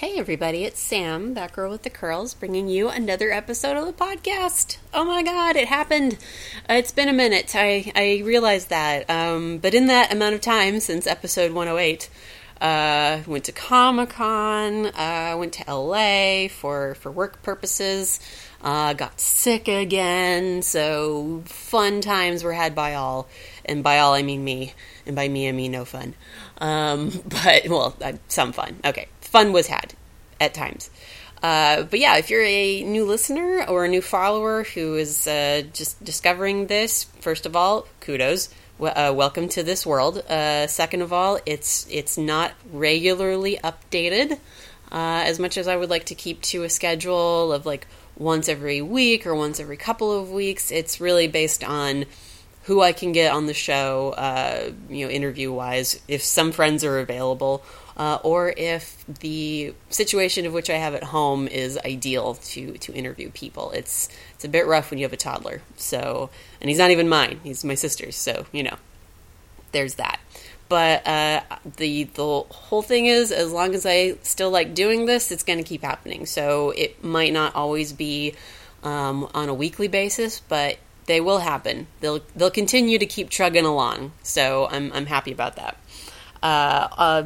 Hey everybody, it's Sam, that girl with the curls, bringing you another episode of the podcast. Oh my god, it happened! It's been a minute. I I realized that, um, but in that amount of time since episode 108, uh, went to Comic Con, uh, went to LA for for work purposes. Uh, got sick again, so fun times were had by all, and by all I mean me, and by me I mean no fun. Um, but well, uh, some fun. Okay, fun was had at times. Uh, but yeah, if you're a new listener or a new follower who is uh, just discovering this, first of all, kudos. Uh, welcome to this world. Uh, second of all, it's it's not regularly updated. Uh, as much as I would like to keep to a schedule of like once every week or once every couple of weeks, it's really based on who I can get on the show, uh, you know, interview wise. If some friends are available, uh, or if the situation of which I have at home is ideal to to interview people. It's it's a bit rough when you have a toddler. So, and he's not even mine; he's my sister's. So you know, there's that. But uh, the the whole thing is, as long as I still like doing this, it's going to keep happening. So it might not always be um, on a weekly basis, but they will happen. They'll they'll continue to keep trugging along. So I'm I'm happy about that. Uh, uh,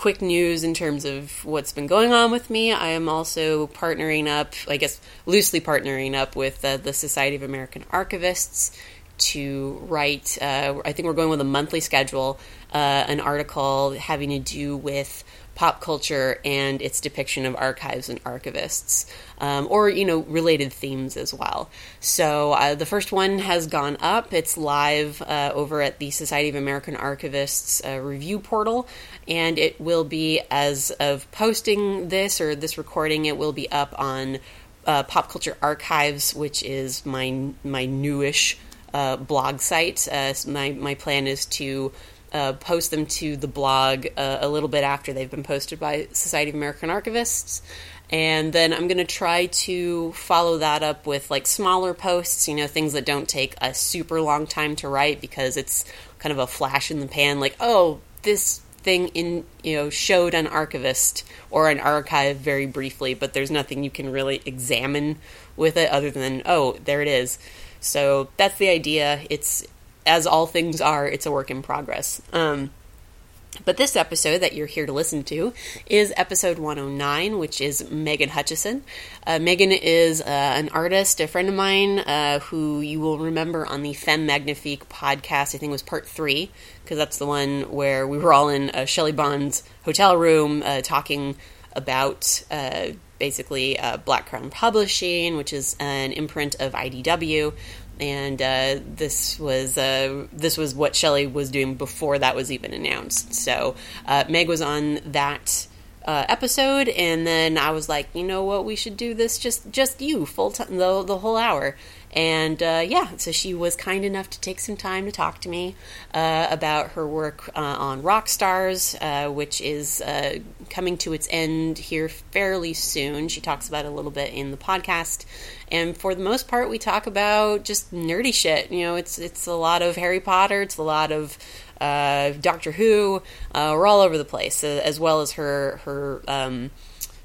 quick news in terms of what's been going on with me. I am also partnering up, I guess, loosely partnering up with uh, the Society of American Archivists to write. Uh, I think we're going with a monthly schedule, uh, an article having to do with pop culture and its depiction of archives and archivists, um, or you know related themes as well. So uh, the first one has gone up. It's live uh, over at the Society of American Archivists uh, review portal, and it will be as of posting this or this recording. It will be up on uh, Pop Culture Archives, which is my my newish uh, blog site. Uh, my my plan is to uh, post them to the blog uh, a little bit after they've been posted by Society of American Archivists. And then I'm going to try to follow that up with like smaller posts, you know, things that don't take a super long time to write because it's kind of a flash in the pan, like, oh, this thing in you know showed an archivist or an archive very briefly but there's nothing you can really examine with it other than oh there it is so that's the idea it's as all things are, it's a work in progress. Um, but this episode that you're here to listen to is episode 109, which is Megan Hutchison. Uh, Megan is uh, an artist, a friend of mine, uh, who you will remember on the Femme Magnifique podcast. I think it was part three, because that's the one where we were all in uh, Shelly Bond's hotel room uh, talking about uh, basically Black Crown Publishing, which is an imprint of IDW, and uh, this was uh, this was what Shelly was doing before that was even announced. So uh, Meg was on that uh, episode, and then I was like, you know what, we should do this just just you full time the the whole hour. And uh, yeah, so she was kind enough to take some time to talk to me uh, about her work uh, on Rock Stars, uh, which is uh, coming to its end here fairly soon. She talks about it a little bit in the podcast. And for the most part, we talk about just nerdy shit. You know, it's it's a lot of Harry Potter, it's a lot of uh, Doctor Who. we're all over the place, as well as her her. Um,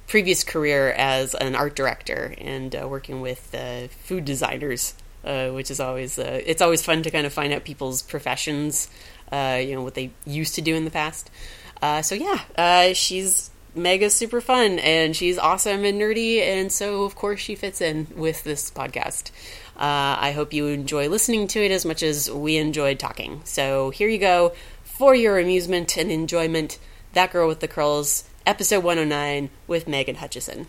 previous career as an art director and uh, working with uh, food designers, uh, which is always uh, it's always fun to kind of find out people's professions, uh, you know what they used to do in the past. Uh, so yeah, she's mega super fun and she's awesome and nerdy, and so of course she fits in with this podcast. I hope you enjoy listening to it as much as we enjoyed talking. So here you go for your amusement and enjoyment. That girl with the curls episode 109 with Megan Hutchison.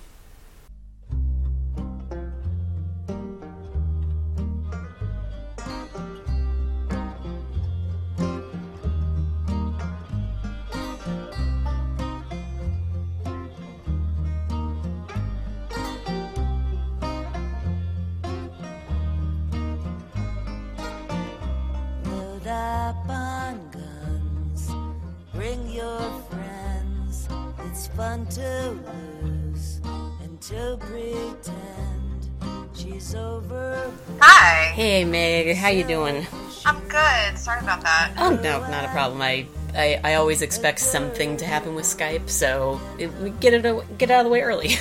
Fun to lose and to pretend she's over. Hi. Hey Meg, how you doing? I'm good. Sorry about that. Oh no, not a problem. I I, I always expect something to happen with Skype, so it, we get it get out of the way early.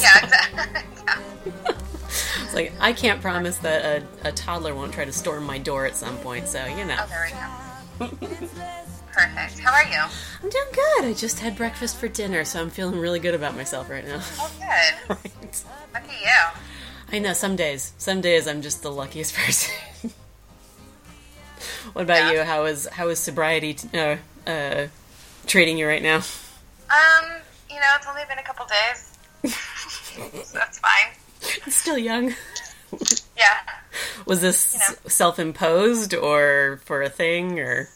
Yeah, exactly. yeah. It's like I can't promise that a, a toddler won't try to storm my door at some point. So you know, Oh, there we go. Perfect. How are you? I'm doing good. I just had breakfast for dinner, so I'm feeling really good about myself right now. Oh, good. Right. At you. I know some days, some days I'm just the luckiest person. what about Yeah. you? How is how is sobriety t- uh, uh, treating you right now? Um, you know, it's only been a couple days, so that's fine. It's still young. Yeah. Was this You know. self-imposed or for a thing or?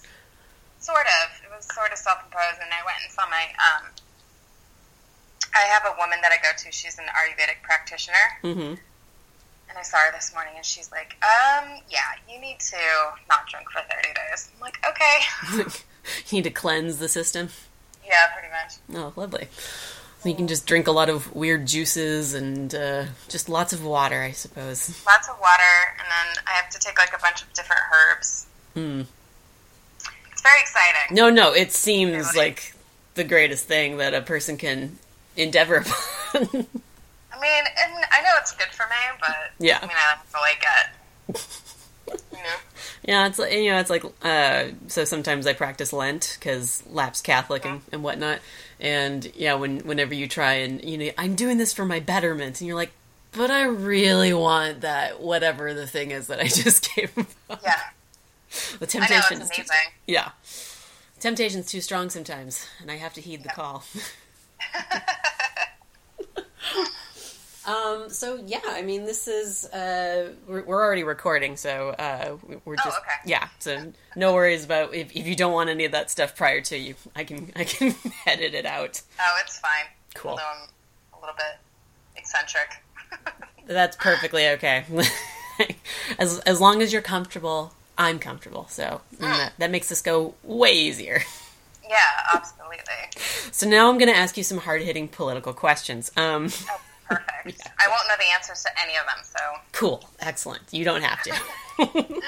Sort of. It was sort of self-imposed, and I went and saw my. Um, I have a woman that I go to. She's an Ayurvedic practitioner, hmm and I saw her this morning, and she's like, "Um, yeah, you need to not drink for thirty days." I'm like, "Okay." you need to cleanse the system. yeah, pretty much. Oh, lovely. You can just drink a lot of weird juices and uh, just lots of water, I suppose. Lots of water, and then I have to take like a bunch of different herbs. Hmm. Very exciting. No, no, it seems like the greatest thing that a person can endeavor upon. I mean, and I know it's good for me, but Yeah. I mean, I have to like it. You know. yeah, it's like you know, it's like uh, so. Sometimes I practice Lent because lapsed Catholic and, and whatnot. And yeah, when whenever you try and you know, I'm doing this for my betterment, and you're like, but I really want that whatever the thing is that I just gave up. Yeah. The I know temptation it's is too yeah. Temptation's too strong sometimes, and I have to heed the call. um. So yeah, I mean, this is uh, we're, we're already recording, so uh, we- we're Oh, just okay. yeah. So no worries about if, if you don't want any of that stuff prior to you, I can I can edit it out. Oh, it's fine. Cool. Although I'm a little bit eccentric. That's perfectly okay. as as long as you're comfortable, I'm comfortable. So and that that makes this go way easier. yeah, absolutely. So now I'm going to ask you some hard hitting political questions. Um. Oh, perfect. I won't know the answers to any of them, so Cool. Excellent. You don't have to.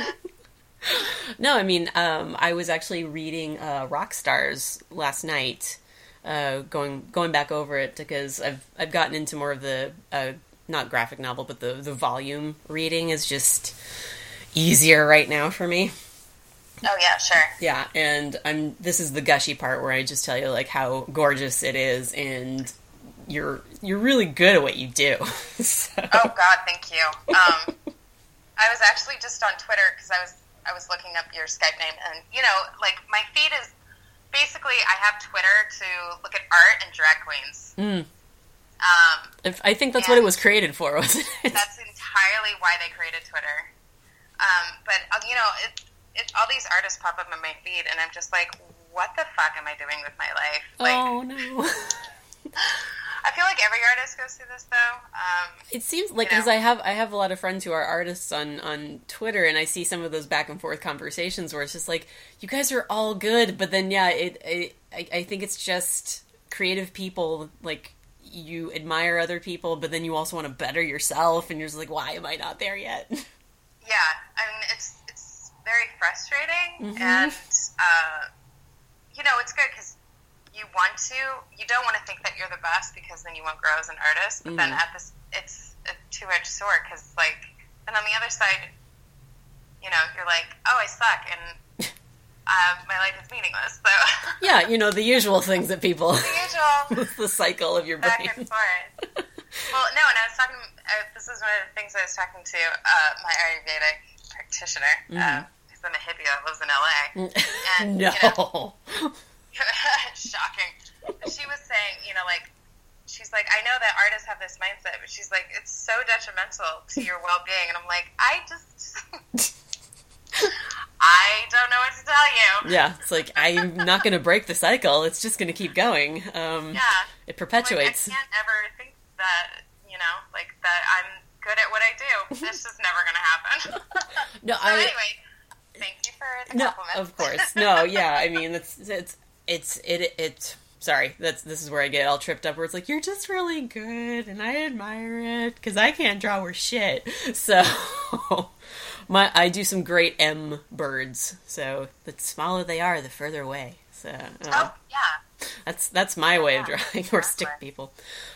no, I mean, um, I was actually reading uh, Rock Stars last night, uh, going going back over it because I've I've gotten into more of the uh, not graphic novel, but the the volume reading is just easier right now for me. oh yeah, sure. Yeah, and I'm this is the gushy part where I just tell you like how gorgeous it is and you're you're really good at what you do. so, Oh God, thank you. Um, I was actually just on Twitter because I was I was looking up your Skype name, and you know, like my feed is basically I have Twitter to look at art and drag queens. Mm. Um, if, I think that's what it was created for, wasn't it? that's entirely why they created Twitter. Um, but uh, you know, it's it, all these artists pop up in my feed, and I'm just like, what the fuck am I doing with my life? Like, oh no. I feel like every artist goes through this though. Um, It seems like You know? because I have I have a lot of friends who are artists on on Twitter, and I see some of those back and forth conversations where it's just like you guys are all good, but then yeah, it, it I, I think it's just creative people like you admire other people, but then you also want to better yourself, and you're just like, why am I not there yet? yeah, I mean, it's it's very frustrating, Mhm. and uh, you know, it's good because you want to, you don't want to think that you're the best because then you won't grow as an artist. But then Mhm. at this, it's a two edged sword because like, and on the other side, you know, you're like, oh, I suck, and uh, my life is meaningless. So yeah, you know the usual things that people. the usual. the cycle of your back brain. and forth. Well, no, and I was talking. Uh, this is one of the things I was talking to uh, my Ayurvedic practitioner. Uh, who's I'm a hippie that lives in LA. And, no. you know, shocking. She was saying, you know, like she's like, I know that artists have this mindset, but she's like, it's so detrimental to your well being, and I'm like, I just. I don't know what to tell you. Yeah, it's like I'm not going to break the cycle. It's just going to keep going. Um, Yeah. It Like, perpetuates. I can't ever think that, you know, like that I'm good at what I do. This is never going to happen. No, so I anyway, thank you for the no, compliment. of course, no, yeah. I mean, it's it's it's it it. Sorry, that's this is where I get all tripped up. Where it's like you're just really good, and I admire it because I can't draw or shit. So, my I do some great M birds. So the smaller they are, the further away. So uh, Oh yeah. That's that's my way of drawing or stick people.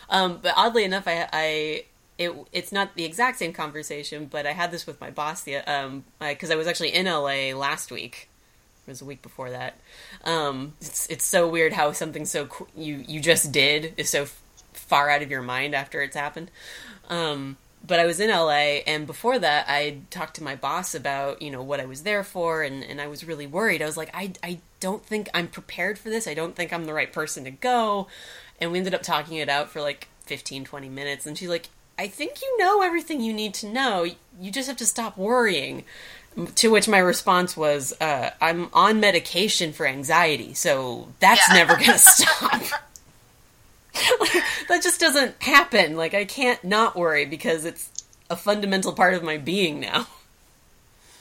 Um, but oddly enough, I, I it it's not the exact same conversation, but I had this with my boss the um because I was actually in LA last week. It was a week before that. Um, it's it's so weird how something so qu- you you just did is so f- far out of your mind after it's happened. Um, but I was in LA, and before that, I talked to my boss about you know what I was there for, and, and I was really worried. I was like, I I don't think I'm prepared for this. I don't think I'm the right person to go. And we ended up talking it out for like 15, 20 minutes, and she's like, I think you know everything you need to know. You just have to stop worrying. To which my response was, uh, I'm on medication for anxiety, so that's Yeah. never gonna stop. that just doesn't happen. Like I can't not worry because it's a fundamental part of my being now,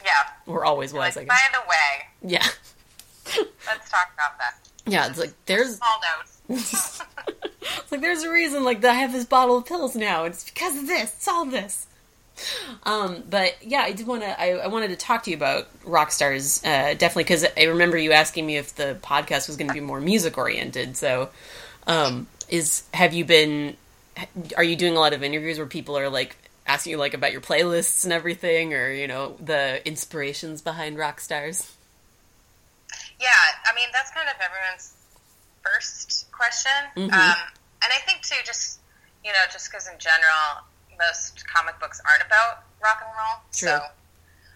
Yeah. or always was. Like, by the way, Yeah, let's talk about that. yeah. It's like there's Small notes. it's like there's a reason like that I have this bottle of pills now. It's because of this. It's all this. Um, but yeah, I did want to. I, I wanted to talk to you about rock stars, uh, definitely because I remember you asking me if the podcast was going to be more music oriented. So, um, is have you been? Are you doing a lot of interviews where people are like asking you like about your playlists and everything, or you know the inspirations behind rock stars? Yeah, I mean that's kind of everyone's first question, Mhm. um, and I think too, just you know, just because in general most comic books aren't about rock and roll, True. so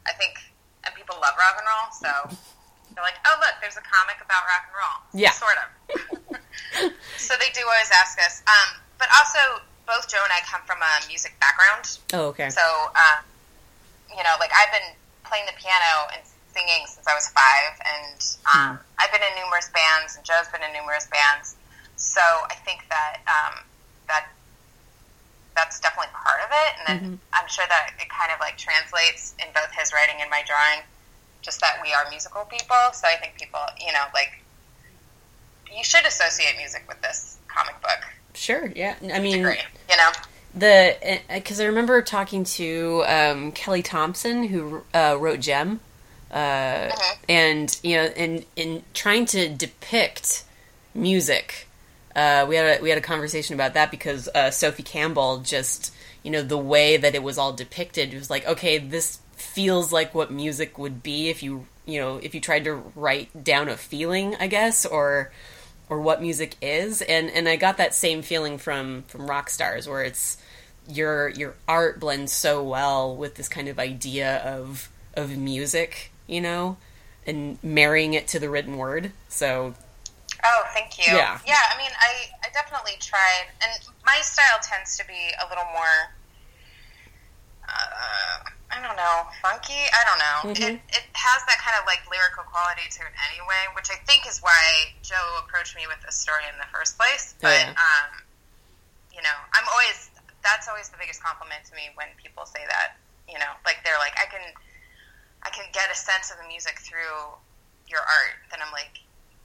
I think, and people love rock and roll, so they're like, oh look, there's a comic about rock and roll, Yeah. sort of. so they do always ask us, um, but also both Joe and I come from a music background, Oh, okay. so, uh, you know, like I've been playing the piano and singing since I was five, and um, I've been in numerous bands, and Joe's been in numerous bands. So I think that um, that that's definitely part of it, and then I'm sure that it kind of like translates in both his writing and my drawing. Just that we are musical people, so I think people, you know, like you should associate music with this comic book Sure. Yeah. I mean, degree, you know. the because I remember talking to um, Kelly Thompson who uh, wrote Jem, uh, Mhm. and you know, and in trying to depict music, uh, we had a, we had a conversation about that because uh, Sophie Campbell just you know the way that it was all depicted was like okay this feels like what music would be if you you know if you tried to write down a feeling I guess or or what music is and and I got that same feeling from from rock stars where it's your your art blends so well with this kind of idea of of music you know and marrying it to the written word so Oh, thank you. Yeah. Yeah, I mean, I, I definitely tried, and my style tends to be a little more, uh, I don't know, funky. I don't know. Mhm. It, it has that kind of like lyrical quality to it anyway, which I think is why Joe approached me with this story in the first place. Oh, But, yeah. um, you know, I'm always, that's always the biggest compliment to me when people say that, you know, like they're like, I can, I can get a sense of the music through your art. Then I'm like,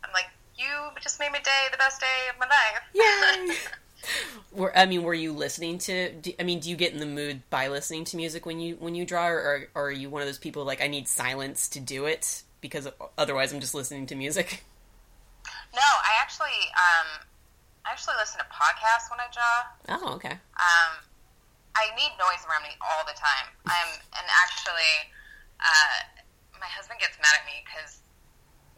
I'm like, you just made my day the best day of my life. Yay! Were, I mean, were you listening to? Do, I mean, do you get in the mood by listening to music when you when you draw, or, or are you one of those people like I need silence to do it because otherwise I'm just listening to music? no, I actually, um, I actually listen to podcasts when I draw. Oh, okay. Um, I need noise around me all the time. I'm, and actually, uh, my husband gets mad at me because,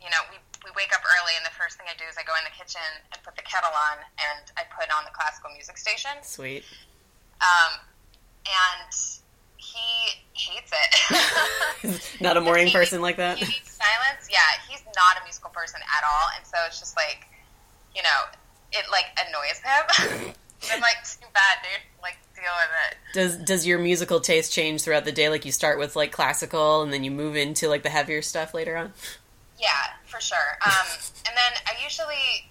you know, we we wake up early, and the first thing I do is I go in the kitchen and put the kettle on, and I put on the classical music station. Sweet. Um, and he hates it. Not a morning He- person like that. He needs silence. Yeah, he's not a musical person at all, and so it's just like, you know, it like annoys him. I'm like, too bad, dude. Like, deal with it. Does does your musical taste change throughout the day? Like you start with like classical, and then you move into like the heavier stuff later on. Yeah, for sure. Um, and then I usually,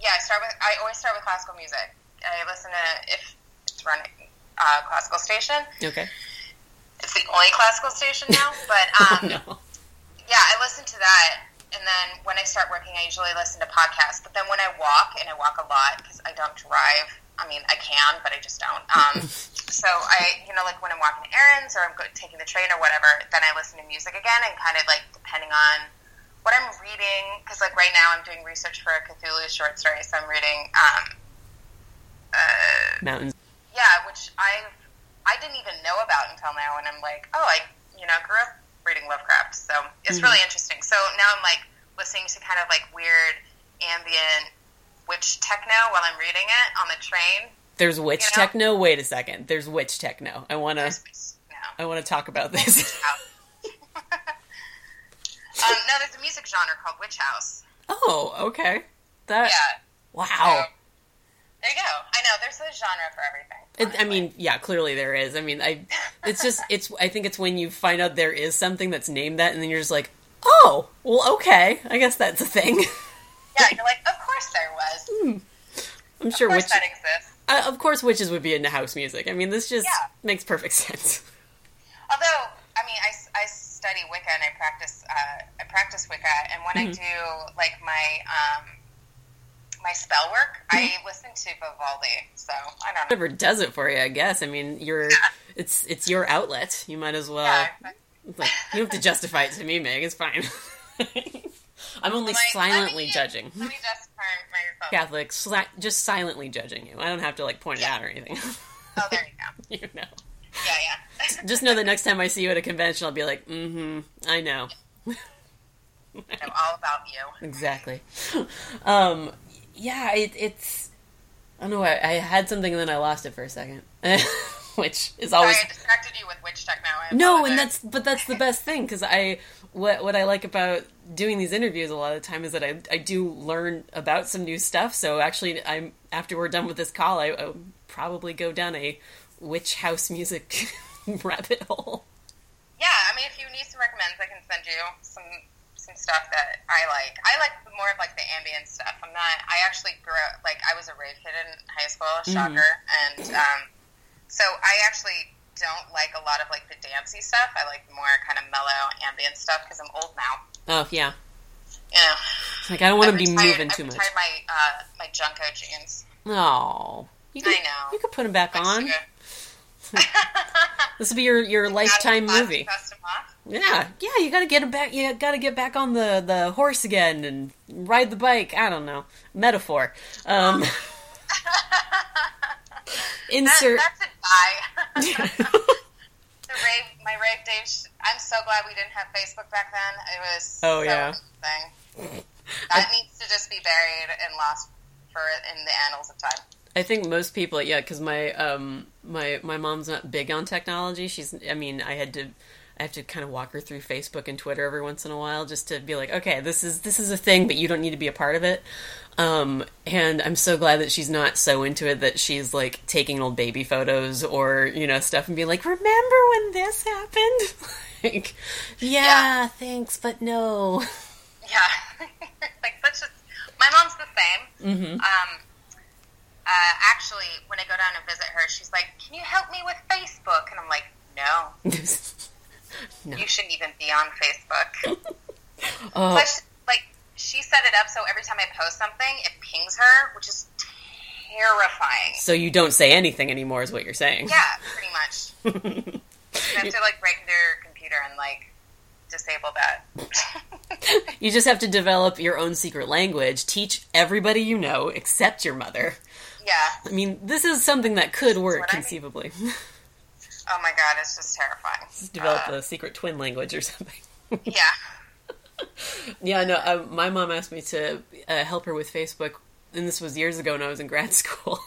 yeah, I start with. I always start with classical music. I listen to if it's running uh, classical station. Okay. It's the only classical station now, but Oh, um, no. yeah, I listen to that. And then when I start working, I usually listen to podcasts. But then when I walk, and I walk a lot because I don't drive. I mean, I can, but I just don't. Um, so I, you know, like when I'm walking errands or I'm go- taking the train or whatever, then I listen to music again and kind of like depending on what I'm reading because like right now I'm doing research for a Cthulhu short story, so I'm reading um, uh, Mountains. yeah, which I I didn't even know about until now, and I'm like, oh, I you know grew up reading Lovecraft, so it's Mhm. really interesting. So now I'm like listening to kind of like weird ambient witch techno while I'm reading it on the train. There's witch You know? techno. Wait a second. There's witch techno. I wanna I wanna talk about this. Um, no, there's a music genre called witch house. oh, okay. That Yeah. wow. So, there you go. I know there's a genre for everything. It, I mean, yeah, clearly there is. I mean, I it's just it's I think it's when you find out there is something that's named that and then you're just like, "Oh, well, okay. I guess that's a thing." yeah, you're like, of course there was. I'm sure Of course witch that exists. uh, of course witches would be into house music. I mean, this just Yeah. makes perfect sense. Although, I mean, I, I study Wicca and I practice uh, I practice Wicca, and when I do like my um, my spell work, I listen to Vivaldi. So I don't know. Whatever does it for you, I guess. I mean, you're it's it's your outlet. You might as well Yeah, like you don't have to justify it to me, Meg. It's fine. I'm only like, silently me- judging. Let me justify myself. Catholic, just silently judging you. I don't have to like point it Yeah. know. out or anything. Oh, there you go. you know. Yeah, yeah. Just know that next time I see you at a convention, I'll be like, mm-hmm, I know. I know all about you. Exactly. Um, yeah, it, it's. I don't know. I, I had something and then I lost it for a second, which is Sorry, always I distracted you with witch techno. I no, and that's but that's the best thing because I what what I like about doing these interviews a lot of the time is that I I do learn about some new stuff. So actually, I'm after we're done with this call, I, I'll probably go down a witch house music rabbit hole. Yeah, I mean, if you need some recommends, I can send you some some stuff that I like. I like more of like the ambient stuff. I'm not. I actually grew up like I was a rave kid in high school. Shocker, and um, so I actually don't like a lot of like the dancey stuff. I like more kind of mellow ambient stuff because I'm old now. Oh yeah, You know, like I don't want to be moving I've too much. retired my uh, my JNCO jeans. Oh, you could, I know. you could put them back on. This will be your your lifetime movie. Dust 'em off. Yeah, yeah, you gotta get back. You gotta get back on the the horse again and ride the bike. I don't know, metaphor. Um, That, insert. that's a die. the rave, my rave days. I'm so glad we didn't have Facebook back then. It was Oh, so yeah. thing. That needs to just be buried and lost for in the annals of time. I think most people, yeah, because my um my my mom's not big on technology. She's, I mean, I had to. I have to kind of walk her through Facebook and Twitter every once in a while just to be like, okay, this is this is a thing, but you don't need to be a part of it. Um, and I'm so glad that she's not so into it that she's like taking old baby photos or you know stuff and being like, remember when this happened? like, yeah, Yeah. thanks, but no. Yeah, like let's just. My mom's the same. hmm Um, uh, actually, when I go down and visit her, she's like, "Can you help me with Facebook?" And I'm like, "No, no. you shouldn't even be on Facebook." Oh, Plus, like she set it up so every time I post something, it pings her, which is terrifying. so you don't say anything anymore, is what you're saying? Yeah, pretty much. You have to like break your computer and like disable that. You just have to develop your own secret language, teach everybody you know except your mother. Yeah. I mean, this is something that could work what I mean. conceivably. Oh my god, it's just terrifying. Develop Uh, a secret twin language or something. yeah. yeah, no, uh, my mom asked me to uh, help her with Facebook, and this was years ago when I was in grad school.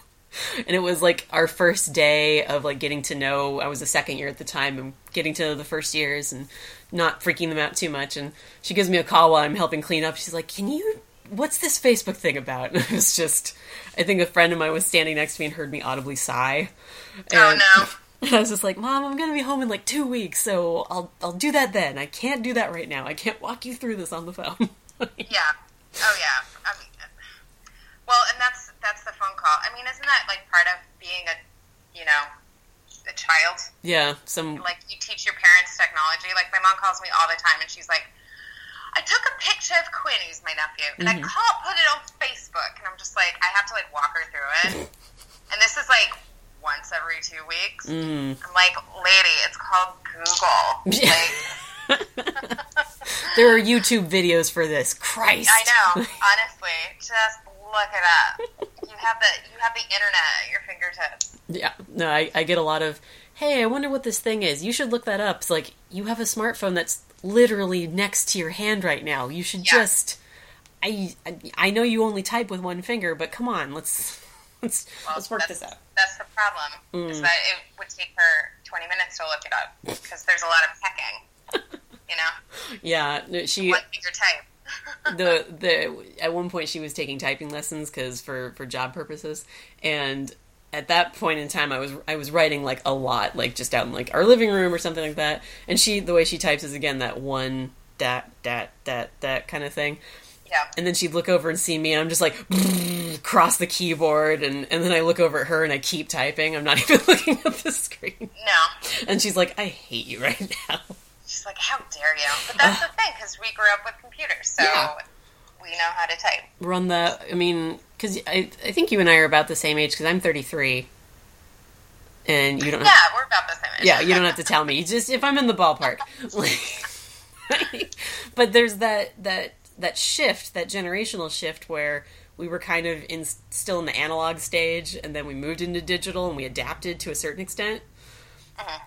And it was like our first day of like getting to know. I was a second year at the time, and getting to know the first years and not freaking them out too much. And she gives me a call while I'm helping clean up. She's like, "Can you? What's this Facebook thing about?" And it was just, I think a friend of mine was standing next to me and heard me audibly sigh. Oh And- no. And I was just like, Mom, I'm gonna be home in like two weeks, so I'll I'll do that then. I can't do that right now. I can't walk you through this on the phone. Yeah. Oh yeah. I mean, well, and that's that's the phone call. I mean, isn't that like part of being a, you know, a child? yeah, some Like you teach your parents technology. Like my mom calls me all the time, and she's like, "I took a picture of Quinn, who's my nephew, and I can't put it on Facebook." And I'm just like, I have to like walk her through it. and this is like once every two weeks. mm. I'm like, lady, it's called Google. Like, there are YouTube videos for this. Christ. I know. Honestly, just look it up. You have the you have the internet at your fingertips. Yeah, no, I, I get a lot of, hey, I wonder what this thing is. You should look that up. It's like, you have a smartphone that's literally next to your hand right now. You should Yeah. just. I, I know you only type with one finger, but come on, let's let's Well, let's work this out. That's the problem. Is Mm. that it would take her 20 minutes to look it up because there's a lot of pecking. You know, Yeah, she one finger type. the the at one point she was taking typing lessons because for for job purposes, and at that point in time I was I was writing like a lot, like just out in like our living room or something like that. And she the way she types is again that one dat dat dat that kind of thing. Yeah. And then she'd look over and see me, and I'm just like cross the keyboard, and, and then I look over at her and I keep typing. I'm not even looking at the screen. No. And she's like, "I hate you right now." She's like, how dare you? But that's the thing because we grew up with computers, so Yeah. we know how to type. Run the. I mean, because I I think you and I are about the same age. Because I'm 33, and you don't. Yeah, we're about the same age. yeah, you don't have to tell me. You just if I'm in the ballpark. but there's that that that shift, that generational shift where we were kind of in still in the analog stage, and then we moved into digital, and we adapted to a certain extent.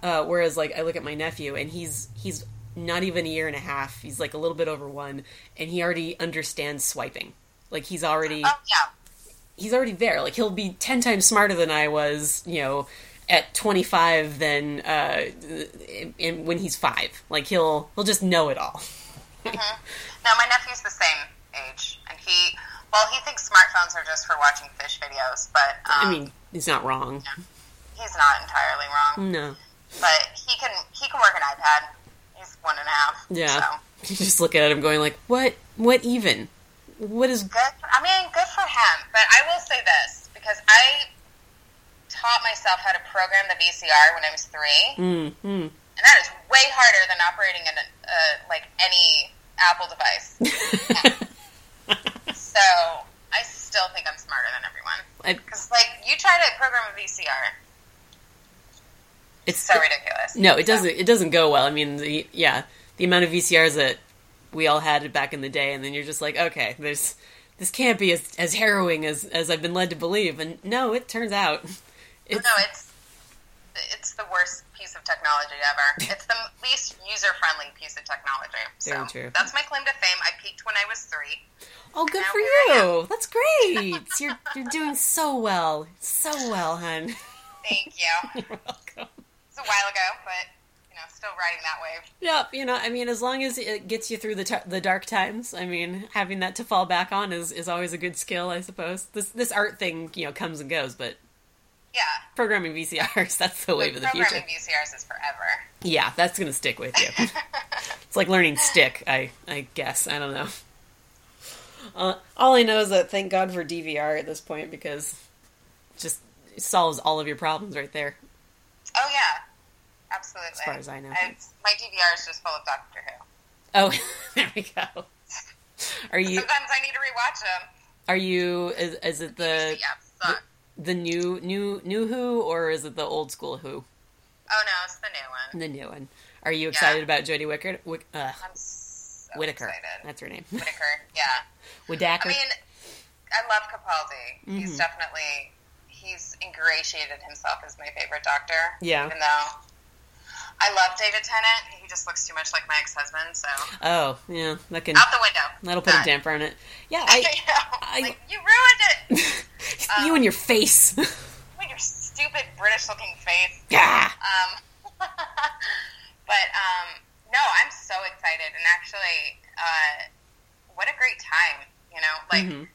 Uh, whereas, like, I look at my nephew, and he's he's not even a year and a half. He's like a little bit over one, and he already understands swiping. Like he's already Oh yeah. He's already there. Like he'll be ten times smarter than I was, you know, at twenty five than uh, in, when he's five. Like he'll he'll just know it all. No, my nephew's the same age, and he well, he thinks smartphones are just for watching fish videos, but um, I mean, he's not wrong. he's not entirely wrong. No, But he can he can work an iPad. He's one and a half. yeah. So You just look at him, going like, "What? What even? What is?" good. I mean, But I will say this because I taught myself how to program the VCR when I was three, Mm, mm. and that is way harder than operating uh, like any Apple device. so I still think I'm smarter than everyone. Because like you try to program a VCR, it's so ridiculous. No, it So- doesn't. It doesn't go well. I mean, the, yeah, the amount of VCRs that we all had back in the day, and then you're just like, okay, there's this can't be as as harrowing as as I've been led to believe, and no, it turns out it's no, it's it's the worst piece of technology ever. It's the least user friendly piece of technology. So Very true. that's my claim to fame. I peaked when I was three. oh, good for you. That's great. you're you're doing so well, so well, hun. Thank you. You're welcome. It's a while ago, but you know, still riding that wave. Yep, you know, I mean, as long as it gets you through the t- the dark times, I mean, having that to fall back on is, is always a good skill, I suppose. This this art thing, you know, comes and goes, but Yeah. programming VCRs, that's the wave of the future. Programming VCRs is forever. Yeah, that's gonna stick with you. it's like learning stick, I I guess. I don't know. Uh, all I know is that thank God for DVR at this point because it just solves all of your problems right there. Oh yeah, absolutely. As far as I know. And my DVR is just full of Doctor Who. Oh, there we go. Are you Sometimes I need to rewatch them. are you is, is it the yeah, suck. the new new new Who or is it the old school Who? Oh no, it's the new one. The new one. Are you excited about Jodie Whittaker? Wick, uh, I'm so Whittaker. excited. That's her name. Whittaker, yeah. Whittaker. I mean, I love Capaldi. Mm-hmm. He's definitely he's ingratiated himself as my favorite doctor. Yeah. Even though I love David Tennant, he just looks too much like my ex-husband. So oh, yeah, that can out the window. that'll put a damper on it. Yeah, I, I- like you ruined it you and your face. with your stupid British-looking face. yeah. Um, but um, no, I'm so excited, and actually, uh, what a great time! You know, like Mhm.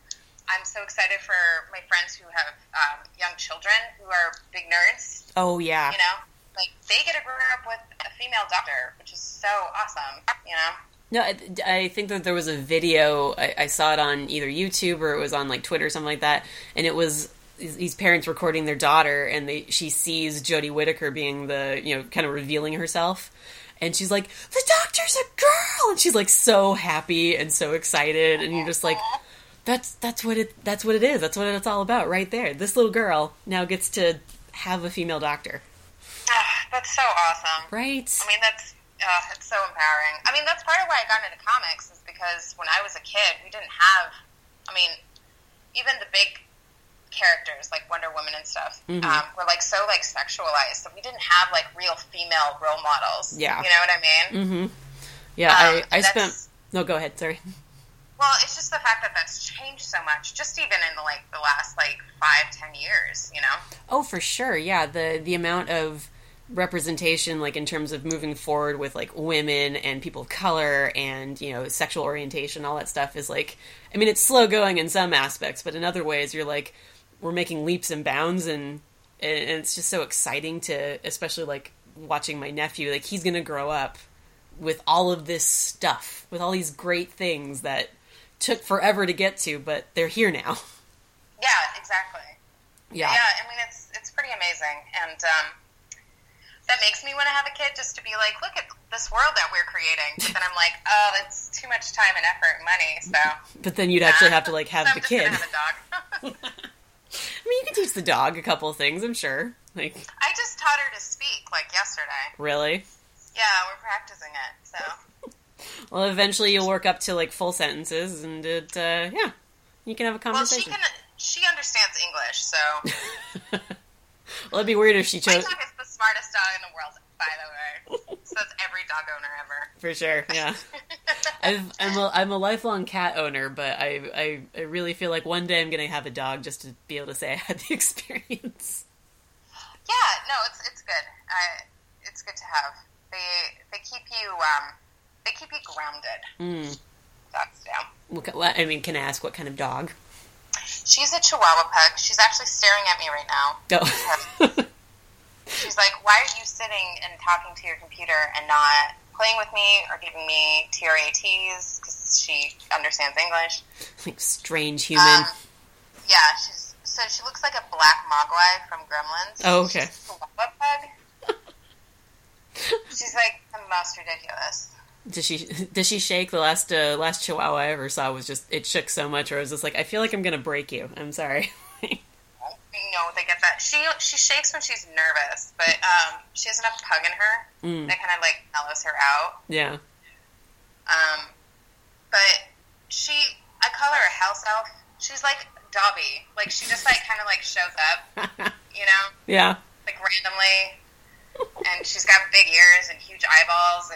I'm so excited for my friends who have um, young children who are big nerds. Oh yeah. You know, like they get to grow up with a female doctor, which is so awesome. You know, No, I, I think that there was a video. I, I saw it on either YouTube or it was on like Twitter or something like that, and it was these parents recording their daughter, and they she sees Jodie Whittaker being the you know kind of revealing herself, and she's like, "The doctor's a girl," and she's like so happy and so excited, and you're just like, "That's that's what it that's what it is. That's what it's all about, right there. This little girl now gets to have a female doctor, that's so awesome. right?" I mean, that's Uh, it's so empowering. I mean, that's part of why I got into comics is because when I was a kid, we didn't have. I mean, even the big characters like Wonder Woman and stuff Mhm. um, were like so like sexualized that we didn't have like real female role models. Yeah. you know what I mean. Mm-hmm. Yeah, Um, I, I spent. No, go ahead. Sorry. Well, it's just the fact that that's changed so much, just even in the, like the last like five, ten years. You know. Oh, for sure. Yeah, the the amount of representation, like in terms of moving forward with like women and people of color and you know sexual orientation, all that stuff is like. I mean, it's slow going in some aspects, but in other ways, you're like we're making leaps and bounds, and and it's just so exciting to, especially like watching my nephew. Like he's gonna grow up with all of this stuff, with all these great things that took forever to get to, but they're here now. Yeah, exactly. Yeah. Yeah, I mean it's it's pretty amazing, and um, that makes me want to have a kid just to be like, look at this world that we're creating. But then I'm like, oh, that's too much time and effort and money. So But then you'd actually have to like have so the kid. Have. I mean, you can teach the dog a couple of things, I'm sure. Like, I just taught her to speak like yesterday. really? Yeah, we're practicing it. So Well, eventually you'll work up to like full sentences, and it, uh, yeah, you can have a conversation. well, she can she understands English, so well, it'd be weird if she chose. Dog is the smartest dog in the world. By the way, so that's every dog owner ever. For sure, yeah. I've, I'm a I'm a lifelong cat owner, but I, I I really feel like one day I'm gonna have a dog just to be able to say I had the experience. Yeah, no, it's it's good. Uh, it's good to have. They they keep you um they keep you grounded. Mm. That's yeah. What, what- I mean, can I ask what kind of dog? She's a Chihuahua pug. She's actually staring at me right now. Go. She's like, "Why are you sitting and talking to your computer and not playing with me or giving me TRATs?" Because she understands English. like strange human. Um, yeah, she's so she looks like a black mogwai from Gremlins. Oh, okay. She's a pug. she's like the most ridiculous. Does she does she shake? The last uh, last Chihuahua I ever saw was just it shook so much, or I was just like, I feel like I'm gonna break you. I'm sorry. Know, they get that. She she shakes when she's nervous, but um, she has enough pug in her Mm. that kind of like mellows her out. yeah. Um, but she, I call her a house elf. She's like Dobby. Like she just like kind of like shows up, you know, yeah. like randomly, and she's got big ears and huge eyeballs,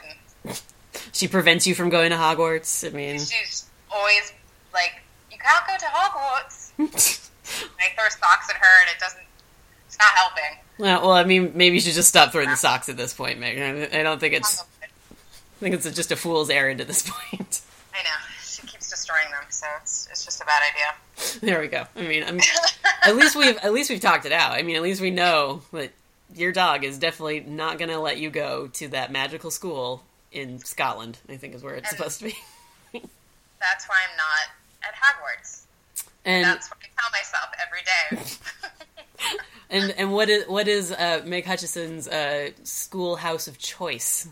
and She prevents you from going to Hogwarts. I mean, she's always like, "You can't go to Hogwarts." I throw socks at her, and it doesn't. It's not helping. well, well, I mean, maybe you should just stop throwing the socks at this point, Megan. I don't think it's. I think it's just a fool's errand at this point. I know she keeps destroying them, so it's it's just a bad idea. There we go. I mean, I'm, at least we've at least we've talked it out. I mean, at least we know that your dog is definitely not going to let you go to that magical school in Scotland. I think is where it's And- supposed to be. That's why I'm not at Hogwarts. And That's I tell myself every day. and and what is what is uh, Meg Hutchison's uh, schoolhouse of choice?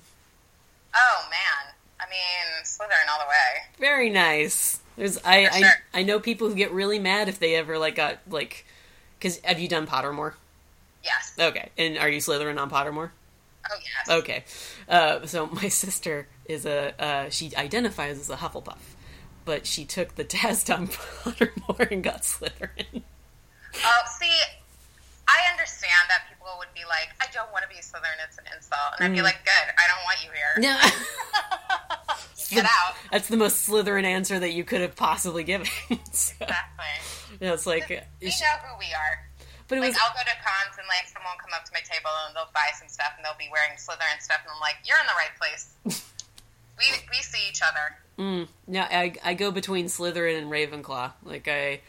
oh man, I mean Slytherin all the way. Very nice. There's I I. I know people who get really mad if they ever like got like because have you done Pottermore? Yes. Okay, and are you Slytherin on Pottermore? Oh yes. Okay, uh, so my sister is a uh, she identifies as a Hufflepuff, but she took the test on Pottermore and got Slytherin. Oh, see, I understand that people would be like, "I don't want to be Slytherin. It's an insult," and I'd be Mm. like, "Good. I don't want you here. No, Get out." that's the most Slytherin answer that you could have possibly given. so, Exactly. yeah, it's like, We she- know who we are. but it Like, was I'll go to cons and like someone will come up to my table and they'll buy some stuff and they'll be wearing Slytherin stuff, and I'm like, "You're in the right place. we we see each other." Mm, no, I I go between Slytherin and Ravenclaw. Like I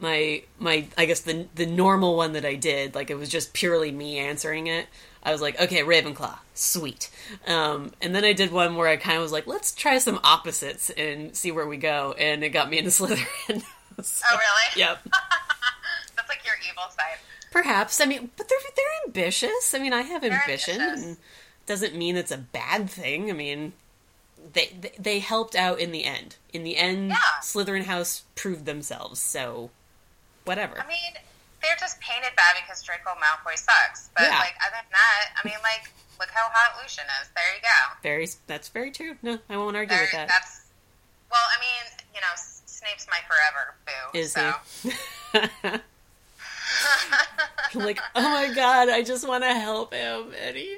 my my I guess the the normal one that I did, like it was just purely me answering it. I was like, okay, Ravenclaw, sweet. Um, and then I did one where I kind of was like, let's try some opposites and see where we go, and it got me into Slytherin. So, Oh, really? Yep. That's like your evil side. Perhaps. I mean, but they're they're ambitious. I mean, I have ambition, ambitious. and doesn't mean it's a bad thing. I mean, they they, helped out in the end. In the end, Yeah. Slytherin House proved themselves. So, whatever. I mean, they're just painted bad because Draco Malfoy sucks. But Yeah. like other than that, I mean, like look how hot Lucian is. There you go. Very. That's very true. No, I won't argue There, with that. That's well, I mean, you know, Snape's my forever boo. Is so. he? like, oh my god, I just want to help him, and he.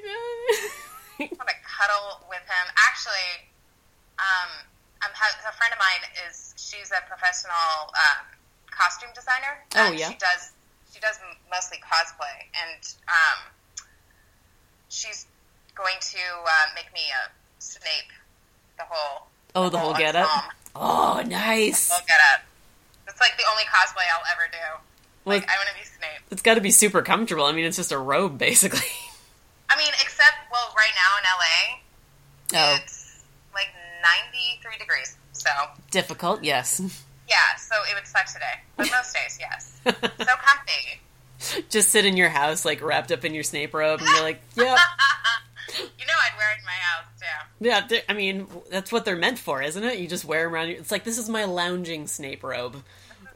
I want to cuddle with him. Actually, um, I'm ha- a friend of mine is she's a professional um, costume designer. Oh, yeah? She does she does mostly cosplay, and um, she's going to uh, make me a Snape. The whole oh, the whole get up. Oh, nice. Whole get up. It's like the only cosplay I'll ever do. Well, Like I want to be Snape. it's got to be super comfortable. I mean, it's just a robe, basically. I mean, except well, right now in LA, Oh, it's 93 degrees. So difficult. Yes. Yeah, so it would suck today. But most days, yes. So comfy. just sit in your house, like wrapped up in your Snape robe, and you're like, yep. you know I'd wear it in my house, too. Yeah, I mean, that's what they're meant for, isn't it? You just wear them around. Your- it's like this is my lounging Snape robe. My,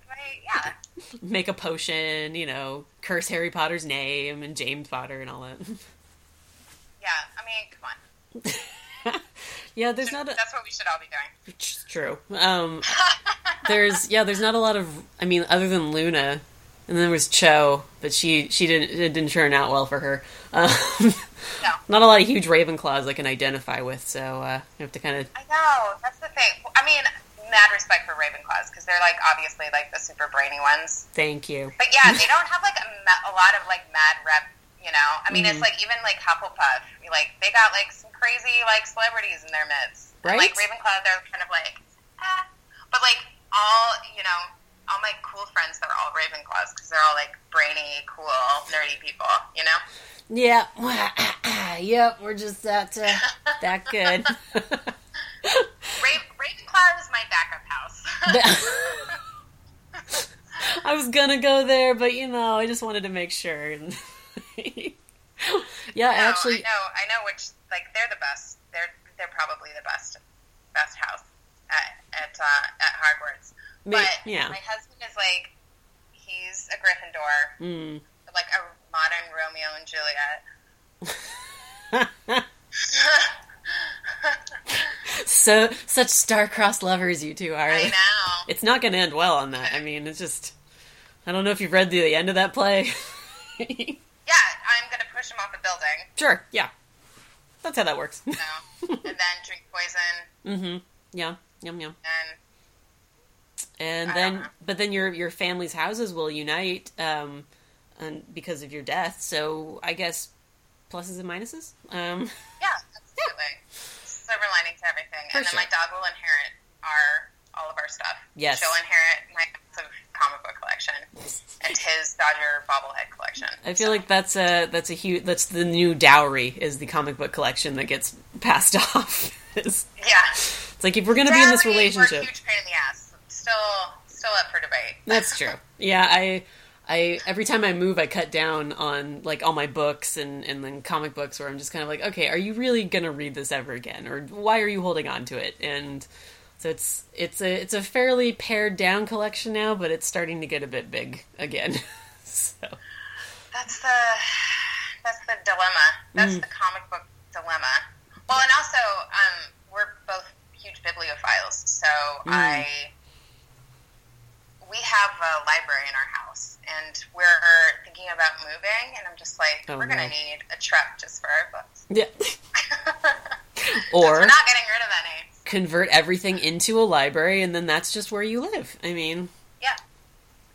yeah. Make a potion, you know, curse Harry Potter's name and James Potter and all that. Yeah, I mean, come on. yeah, there's not a. That's what we should all be doing. It's true. Um, there's yeah, there's not a lot of. I mean, other than Luna, and then there was Cho, but she she didn't it didn't turn out well for her. Um, No. not a lot of huge Ravenclaws I can identify with, so uh, you have to kind of. I know, that's the thing. I mean, mad respect for Ravenclaws, because they're, like, obviously, like, the super brainy ones. Thank you. But yeah, they don't have, like, a, a lot of, like, mad rep, you know? I mean, Mm-hmm. it's like, even, like, Hufflepuff, like, they got, like, some crazy, like, celebrities in their midst. And, Right. like, Ravenclaw, they're kind of like, eh. But, like, all, you know, all my cool friends, they're all Ravenclaws, because they're all, like, brainy, cool, nerdy people, you know? Yeah. yep. We're just that uh, that good. Ra- Ravenclaw is my backup house. I was gonna go there, but you know, I just wanted to make sure. yeah, No, actually, I know, I know which like they're the best. They're they're probably the best best house at at uh, at Hogwarts. But yeah. my husband is like he's a Gryffindor, Mm. like a modern Romeo and Juliet. so such star-crossed lovers you two are. I know. It's not going to end well on that. I mean, it's just I don't know if you've read the, the end of that play. Yeah, I'm gonna push him off a building, sure, yeah, that's how that works. you know, and then drink poison, mm-hmm. Yeah, yum yum. and And then, but then your your family's houses will unite, um, and because of your death. So I guess pluses and minuses. Um, yeah, absolutely. Silver lining to everything, For and then my dog will inherit our all of our stuff. Yes. she'll inherit my comic book collection and his Dodger bobblehead collection. I feel So, like that's a that's a huge that's the new dowry is the comic book collection that gets passed off. it's, yeah, it's like if we're gonna be in this Dowry relationship, huge pain in the ass. Still, still up for debate. That's true. Yeah, I, I every time I move, I cut down on like all my books and and then comic books where I'm just kind of like, okay, are you really gonna read this ever again, or why are you holding on to it? And so it's it's a it's a fairly pared down collection now, but it's starting to get a bit big again. so That's the that's the dilemma. That's Mm. the comic book dilemma. Well, and also, um, we're both huge bibliophiles, so Mm. I we have a library in our house, and we're thinking about moving, and I'm just like, Oh, we're gonna need a truck just for our books. Yeah. or we're not getting rid of any. convert everything into a library, and then that's just where you live. I mean, Yeah,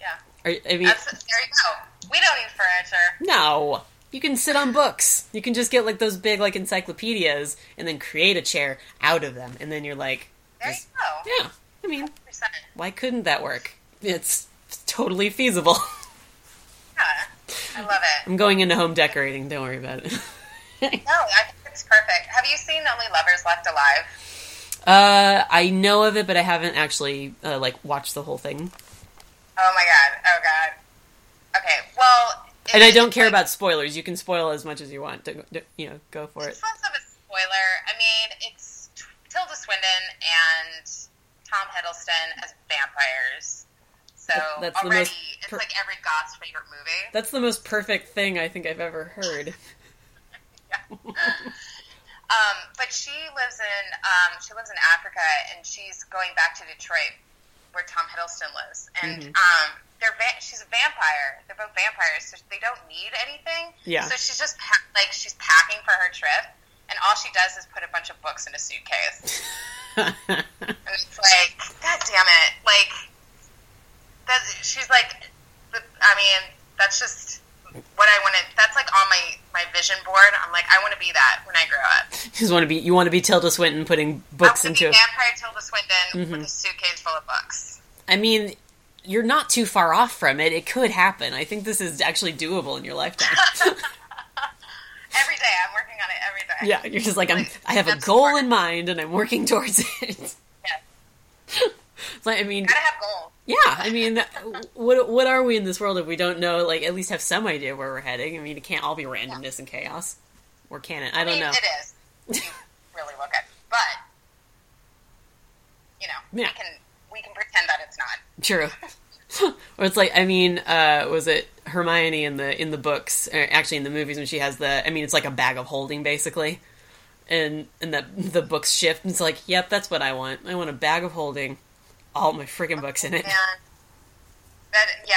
yeah. are, I mean, That's there you go. We don't need furniture. No. You can sit on books. You can just get like those big like encyclopedias and then create a chair out of them. And then you're like, There just- you go. yeah. I mean, Percent. why couldn't that work? It's totally feasible. Yeah, I love it. I'm going into home decorating. Don't worry about it. No, I think it's perfect. Have you seen Only Lovers Left Alive? uh, I know of it, but I haven't actually uh, like watched the whole thing. Oh my god! Oh god! Okay, well, And I don't care like- about spoilers. You can spoil as much as you want. To, you know, go for it. It's less of a spoiler. I mean, it's Tilda Swinton and Tom Hiddleston as vampires. So That's the already, most it's per- like every goth's favorite movie. That's the most perfect thing I think I've ever heard. Um, but she lives in um, she lives in Africa, and she's going back to Detroit, where Tom Hiddleston lives. And Mm-hmm. um, they're va- she's a vampire. They're both vampires, so they don't need anything. Yeah. So she's just pa- like she's packing for her trip, and all she does is put a bunch of books in a suitcase. and it's like, God damn it! Like, she's like, I mean, that's just what I want to. That's like on my my vision board. I'm like, I want to be that when I grow up. you just want to be you want to be Tilda Swinton putting books I into. be vampire Tilda Swinton Mm-hmm. with a suitcase full of books. I mean, you're not too far off from it. It could happen. I think this is actually doable in your lifetime. Every day, I'm working on it every day. yeah, you're just like I'm. I have a goal in mind, and I'm working towards it. Yeah. It's like, I mean, Gotta have goals. Yeah. I mean, what what are we in this world if we don't know? Like, at least have some idea where we're heading. I mean, it can't all be randomness and chaos, or can it? I I don't mean, know. it is. really look at, but you know, Yeah. we can we can pretend that it's not. True. or it's like I mean, uh, was it Hermione in the in the books? Or actually, in the movies when she has the, I mean, it's like a bag of holding basically, and and the the books shift. And it's like, yep, that's what I want. I want a bag of holding, all my freaking books in it. And that yeah,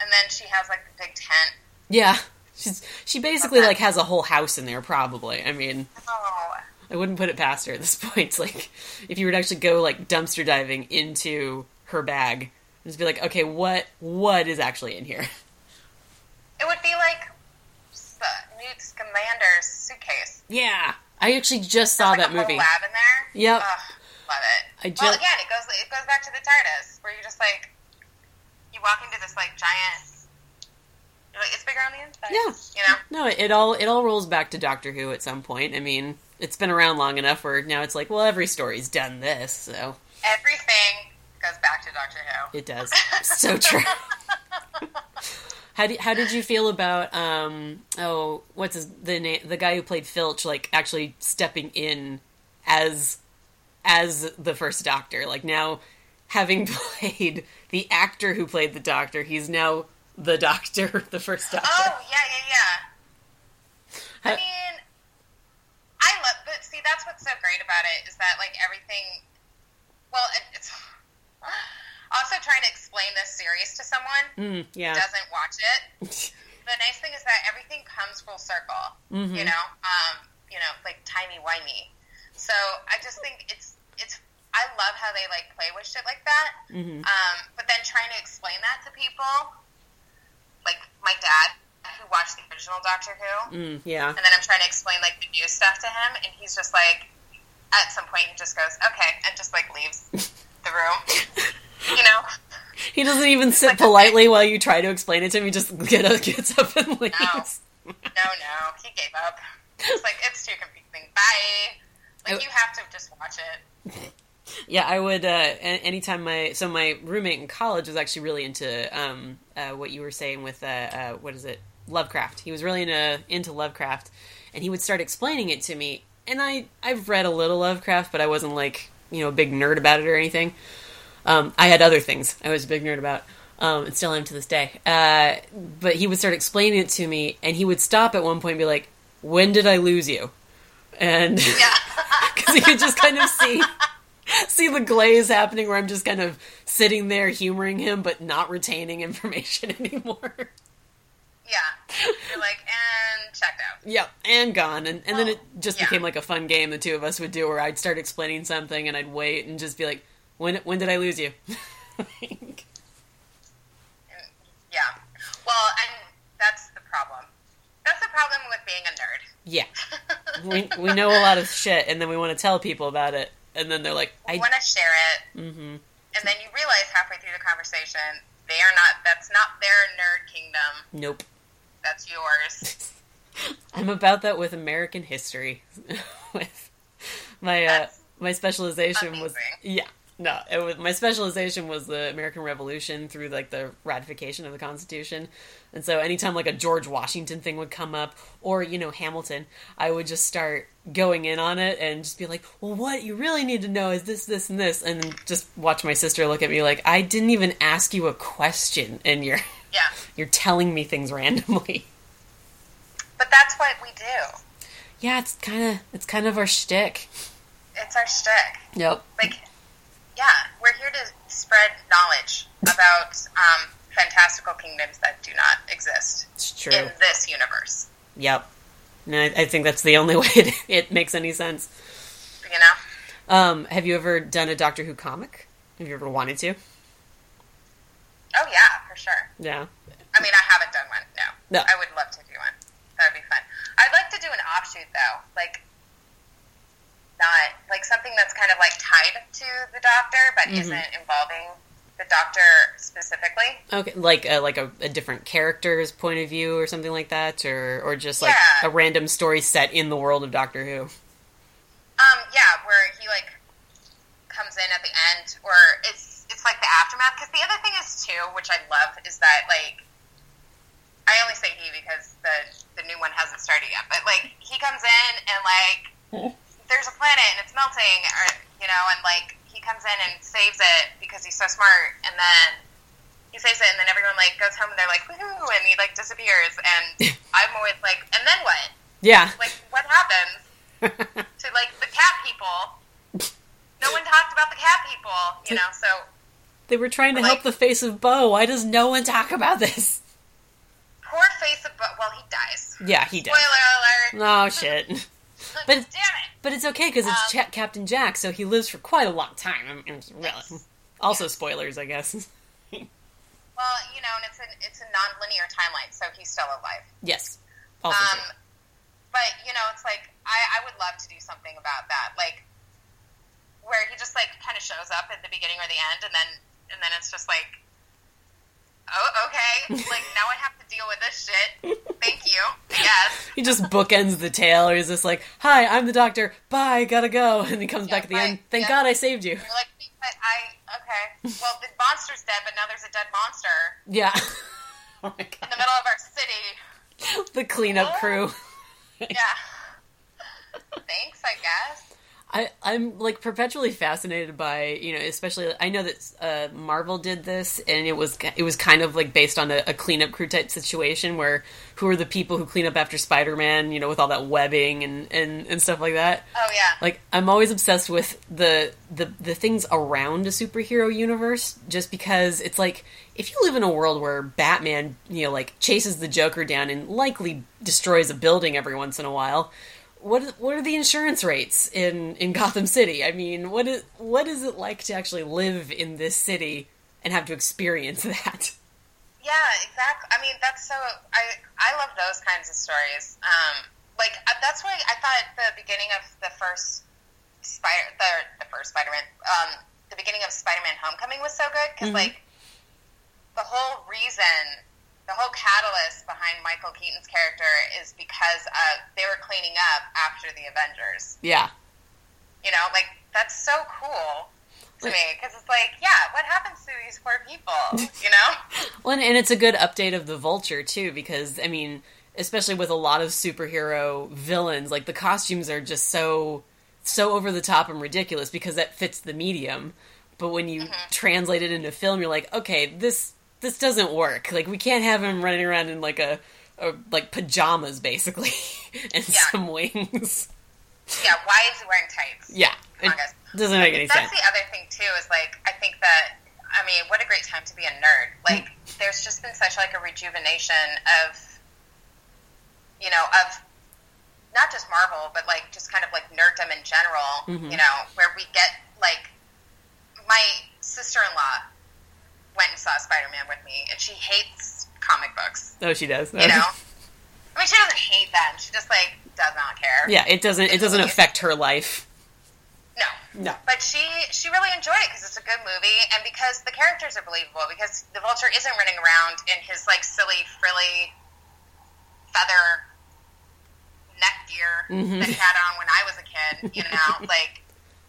and then she has like the big tent. Yeah, she's she basically like has a whole house in there. Probably. I mean, Oh, I wouldn't put it past her at this point. It's like if you were to actually go like dumpster diving into her bag, and just be like, okay, what what is actually in here? it would be like Newt Scamander's suitcase. Yeah, I actually just saw like that a movie. lab in there. Yep. Ugh, love it. I well, again, it goes it goes back to the TARDIS, where you're just like you walk into this like giant. Like, it's bigger on the inside. Yeah. You know. No, it all it all rolls back to Doctor Who at some point. I mean, it's been around long enough where now it's like, well, every story's done this, so Everything goes back to Doctor Who. it does. so true. how did how did you feel about um oh what's his the name the guy who played Filch like actually stepping in as as the first Doctor like now having played the actor who played the Doctor he's now the Doctor the first Doctor. Oh yeah, yeah, yeah. I mean, I love, but see, that's what's so great about it is that like everything. Well, it, it's also trying to explain this series to someone Mm, who yeah. doesn't watch it. The nice thing is that everything comes full circle. Mm-hmm. You know, um, you know, like timey wimey. So I just think it's it's. I love how they like play with shit like that. Mhm. Um, but then trying to explain that to people, like my dad who watched the original Doctor Who, Mm, yeah. and then I'm trying to explain like the new stuff to him, and he's just like, at some point, he just goes, "Okay," and just like leaves the room. you know? He doesn't even sit like, politely while you try to explain it to him. He just get up, gets up and leaves. No, no, he gave up. It's like it's too confusing. Bye. Like you have to just watch it. Yeah, I would. Uh, anytime my so my roommate in college was actually really into um, uh, what you were saying with uh, uh, what is it Lovecraft. He was really into into Lovecraft, and he would start explaining it to me. And I I've read a little Lovecraft, but I wasn't like you know a big nerd about it or anything. Um, I had other things I was a big nerd about, um, and still am to this day. Uh, but he would start explaining it to me, and he would stop at one point and be like, "When did I lose you?" And Yeah. because you could just kind of see see the glaze happening where I'm just kind of sitting there humoring him but not retaining information anymore. yeah. You're like, and checked out. yep, and gone. And and then it just yeah. became like a fun game the two of us would do where I'd start explaining something and I'd wait and just be like, "When when did I lose you?" Yeah. Well, and that's the problem. That's the problem with being a nerd. Yeah. We we know a lot of shit and then we want to tell people about it and then they're like, "I want to share it, mhm. and then you realize halfway through the conversation they are not. That's not their nerd kingdom. Nope. That's yours. I'm about that with American history. with my uh, my specialization was yeah. No, it was, my specialization was the American Revolution through like the ratification of the Constitution, and so anytime like a George Washington thing would come up, or you know Hamilton, I would just start going in on it and just be like, "Well, what you really need to know is this, this, and this," and just watch my sister look at me like, "I didn't even ask you a question, and you're Yeah. you're telling me things randomly." But that's what we do. Yeah, it's kind of it's kind of our shtick. It's our shtick. Yep. Like, yeah, we're here to spread knowledge about um, fantastical kingdoms that do not exist It's true. in this universe. Yep. And I, I think that's the only way it, it makes any sense. You know? Um, have you ever done a Doctor Who comic? Have you ever wanted to? Oh yeah, for sure. Yeah. I mean, I haven't done one. No. No. I would love to do one. That would be fun. I'd like to do an offshoot though, like not like something that's kind of like tied to the Doctor, but Mhm. isn't involving the Doctor specifically. Okay, like a, like a, a different character's point of view or something like that, or or just like Yeah. a random story set in the world of Doctor Who. Um, yeah, where he like comes in at the end, or it's it's like the aftermath. Because the other thing is too, which I love, is that like I only say he because the the new one hasn't started yet. But like he comes in and like there's a planet and it's melting, or you know, and like he comes in and saves it because he's so smart, and then he saves it, and then everyone like goes home and they're like woohoo, and he like disappears, and I'm always like, and then what? Yeah. Like what happens? to like the cat people. No one talked about the cat people, you know. So they were trying to Like- help the face of Boe. Why does no one talk about this? poor face of Boe- well, he dies. Yeah, he does. Spoiler alert! Oh shit. But But- damn it! But it's okay because it's Um, Cha- Captain Jack, so he lives for quite a long time. I mean, it's really. Also, spoilers, I guess. Well, you know, and it's a it's a non-linear timeline, so he's still alive. yes. Also Um, true. but you know, it's like I, I would love to do something about that, like where he just like kind of shows up at the beginning or the end, and then and then it's just like, oh, okay, like now I have to deal with this shit. Thank you, guess. He just bookends the tale, or he's just like, "Hi, I'm the Doctor. Bye, gotta go," and he comes Yeah, back at the end. Thank Yeah. God I saved you. You're like, but I okay. Well, the monster's dead, but now there's a dead monster Yeah. oh my God. in the middle of our city. The cleanup crew. Yeah. Thanks, I guess. I, I'm like perpetually fascinated by you know especially I know that uh, Marvel did this and it was it was kind of like based on a, a cleanup crew type situation where who are the people who clean up after Spider Man you know with all that webbing and, and, and stuff like that Oh yeah. like I'm always obsessed with the the the things around a superhero universe just because it's like if you live in a world where Batman you know like chases the Joker down and likely destroys a building every once in a while what what are the insurance rates in in Gotham City I mean what is what is it like to actually live in this city and have to experience that Yeah, exactly. I mean, that's so. I I love those kinds of stories. Um, like uh, that's why I thought the beginning of the first Spider, the the first Spider-Man, um, the beginning of Spider-Man: Homecoming was so good because Mhm. like the whole reason, the whole catalyst behind Michael Keaton's character is because uh, they were cleaning up after the Avengers. yeah You know, like that's so cool to Like- me because it's like, yeah, what happens to these poor people? You know? Well, and- and it's a good update of the Vulture too, because I mean, especially with a lot of superhero villains, like the costumes are just so so over the top and ridiculous because that fits the medium. But when you translate it into film, you're like, okay, this this doesn't work. Like we can't have him running around in like a, a like pajamas basically and Yeah. some wings. Yeah, why is he wearing tights? Yeah, it doesn't make any That's sense. That's the other thing too. Is like I think that I mean, what a great time to be a nerd. Like, there's just been such like a rejuvenation of, you know, of not just Marvel, but like just kind of like nerddom in general. Mhm. You know, where we get like my sister-in-law went and saw Spider-Man with me, and she hates comic books. Oh, she does. You know, I mean, she doesn't hate them. She just like does not care. yeah, it doesn't. It doesn't affect her life. No. No. But she she really enjoyed it because it's a good movie and because the characters are believable. Because the Vulture isn't running around in his like silly frilly feather neck gear Mhm. that he had on when I was a kid. You know, like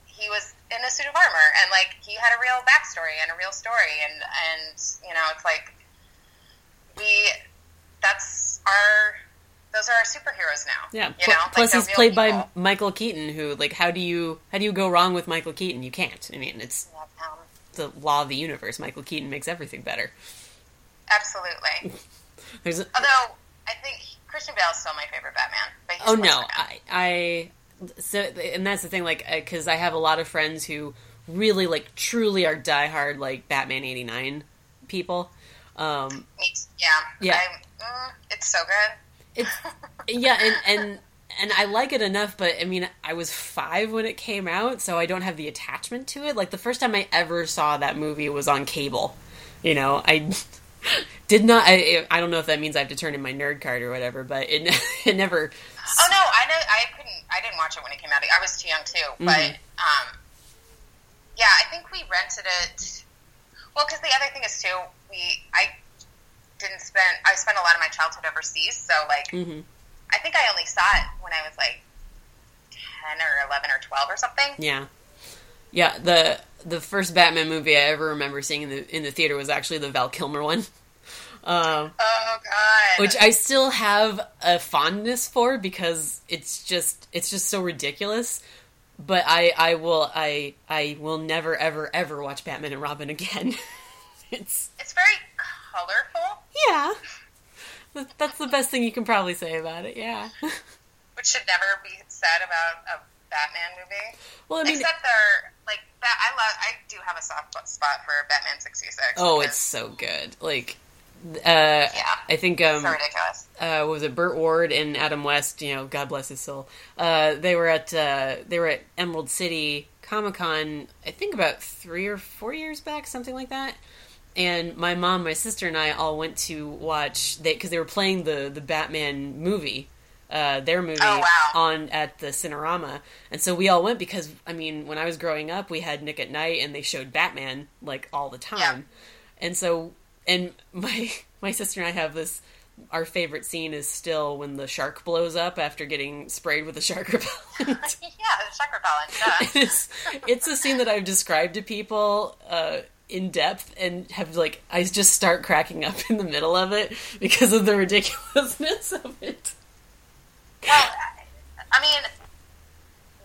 he was in a suit of armor, and like he had a real backstory and a real story, and and you know, it's like we that's our those are our superheroes now. Yeah. you know, plus, they're he's played by. Michael Keaton, who like how do you how do you go wrong with Michael Keaton? You can't. I mean, it's the law of the universe. Michael Keaton makes everything better. absolutely. There's a, Although I think Christian Bale's still my favorite Batman. Oh no, I so and that's the thing. Like because I have a lot of friends who really like truly are diehard like Batman eighty nine people. Um, yeah, Yeah. I'm, mm, it's so good. it's yeah and and and i like it enough but i mean i was five when it came out so i don't have the attachment to it like the first time i ever saw that movie was on cable you know i did not i, I don't know if that means i have to turn in my nerd card or whatever but it, it never Oh no, I know I couldn't. I didn't watch it when it came out. I was too young too. Mm-hmm. But um, yeah, I think we rented it. Well, because the other thing is too, we I didn't spend. I spent a lot of my childhood overseas, so like Mhm. I think I only saw it when I was like ten or eleven or twelve or something. yeah yeah the the first batman movie i ever remember seeing in the in the theater was actually the val kilmer one um Oh god, which I still have a fondness for because it's just it's just so ridiculous. But I I will I I will never ever ever watch Batman and Robin again. it's it's very colorful, yeah, That- that's the best thing you can probably say about it. Yeah. which should never be said about a Batman movie. Well, I mean, Except they're like that. I love. I do have a soft spot for Batman sixty six. oh, it's so good. Like, uh, Yeah. I think um, so ridiculous. uh, what was it Burt Ward and Adam West? You know, God bless his soul. Uh, they were at uh, they were at Emerald City Comic Con. I think about three or four years back, something like that. And my mom, my sister, and I all went to watch they because they were playing the the Batman movie. Uh, their movie Oh, wow. on at the Cinerama, and so we all went because I mean, when I was growing up, we had Nick at Nite, and they showed Batman like all the time, Yeah. and so and my my sister and I have this. Our favorite scene is still when the shark blows up after getting sprayed with the shark repellent. yeah, the shock repellent. It's it's a scene that I've described to people uh, in depth and have like I just start cracking up in the middle of it because of the ridiculousness of it. well, I mean,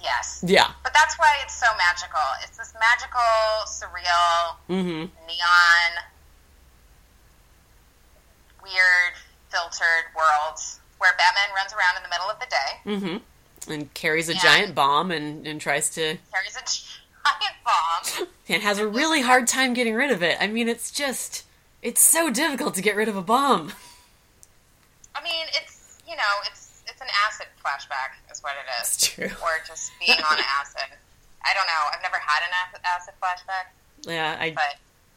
yes, Yeah. but that's why it's so magical. It's this magical, surreal, Mm-hmm. neon, weird, filtered world where Batman runs around in the middle of the day, Mm-hmm. And carries a Yeah. giant bomb and, and tries to carries a giant bomb. and has a really hard time getting rid of it. I mean, it's just it's so difficult to get rid of a bomb. I mean, it's you know, it's it's an acid flashback, is what it is, It's true. or just being on acid. I don't know. I've never had an acid- acid flashback, Yeah, I but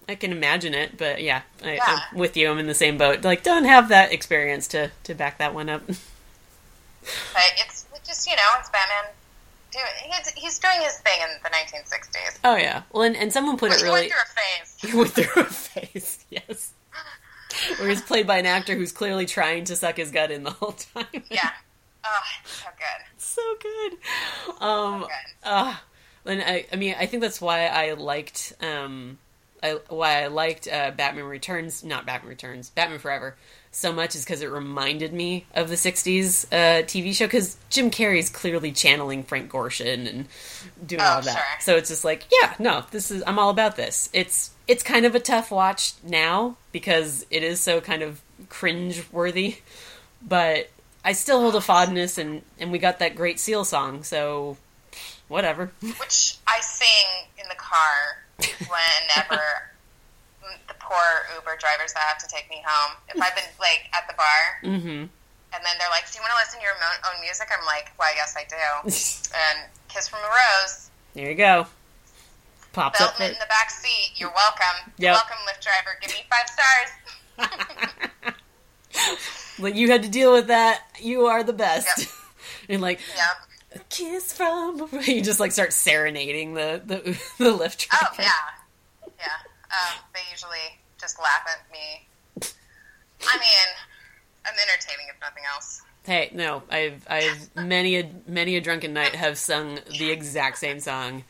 I can imagine it, but yeah, I, Yeah. I'm with you. I'm in the same boat. Like, don't have that experience to to back that one up. but it's just you know, it's Batman. Doing, he's, he's doing his thing in the 1960s. Oh yeah. Well, and, and someone put it he really went through a phase. he went through a phase. Yes. Where he's played by an actor who's clearly trying to suck his gut in the whole time. Yeah. Oh, so good. so good. Um, Good. uh, and I, I mean, I think that's why I liked, um, I, why I liked uh, Batman Returns, not Batman Returns, Batman Forever, so much is because it reminded me of the '60s uh, TV show. Because Jim Carrey is clearly channeling Frank Gorshin and doing all Oh, of that. sure. So it's just like, yeah, no, this is I'm all about this. It's it's kind of a tough watch now because it is so kind of cringe worthy, but I still hold a fondness, and and we got that great Seal song, so whatever. Which I sing in the car whenever the poor Uber drivers that have to take me home. If I've been like at the bar mm-hmm. and then they're like, "Do you want to listen to your own music?" I'm like, "Why, yes, I do." and "Kiss from a Rose," There you go. Pops up. belting in the back seat. You're welcome. Yep. Welcome, Lyft driver. Give me five stars. But you had to deal with that. You are the best. Yep. and like, Yeah. A kiss from a- you just like start serenading the the the Lyft Oh yeah, yeah. Um, they usually just laugh at me. I mean, I'm entertaining if nothing else. Hey, no, I've I've many a many a drunken night have sung the exact same song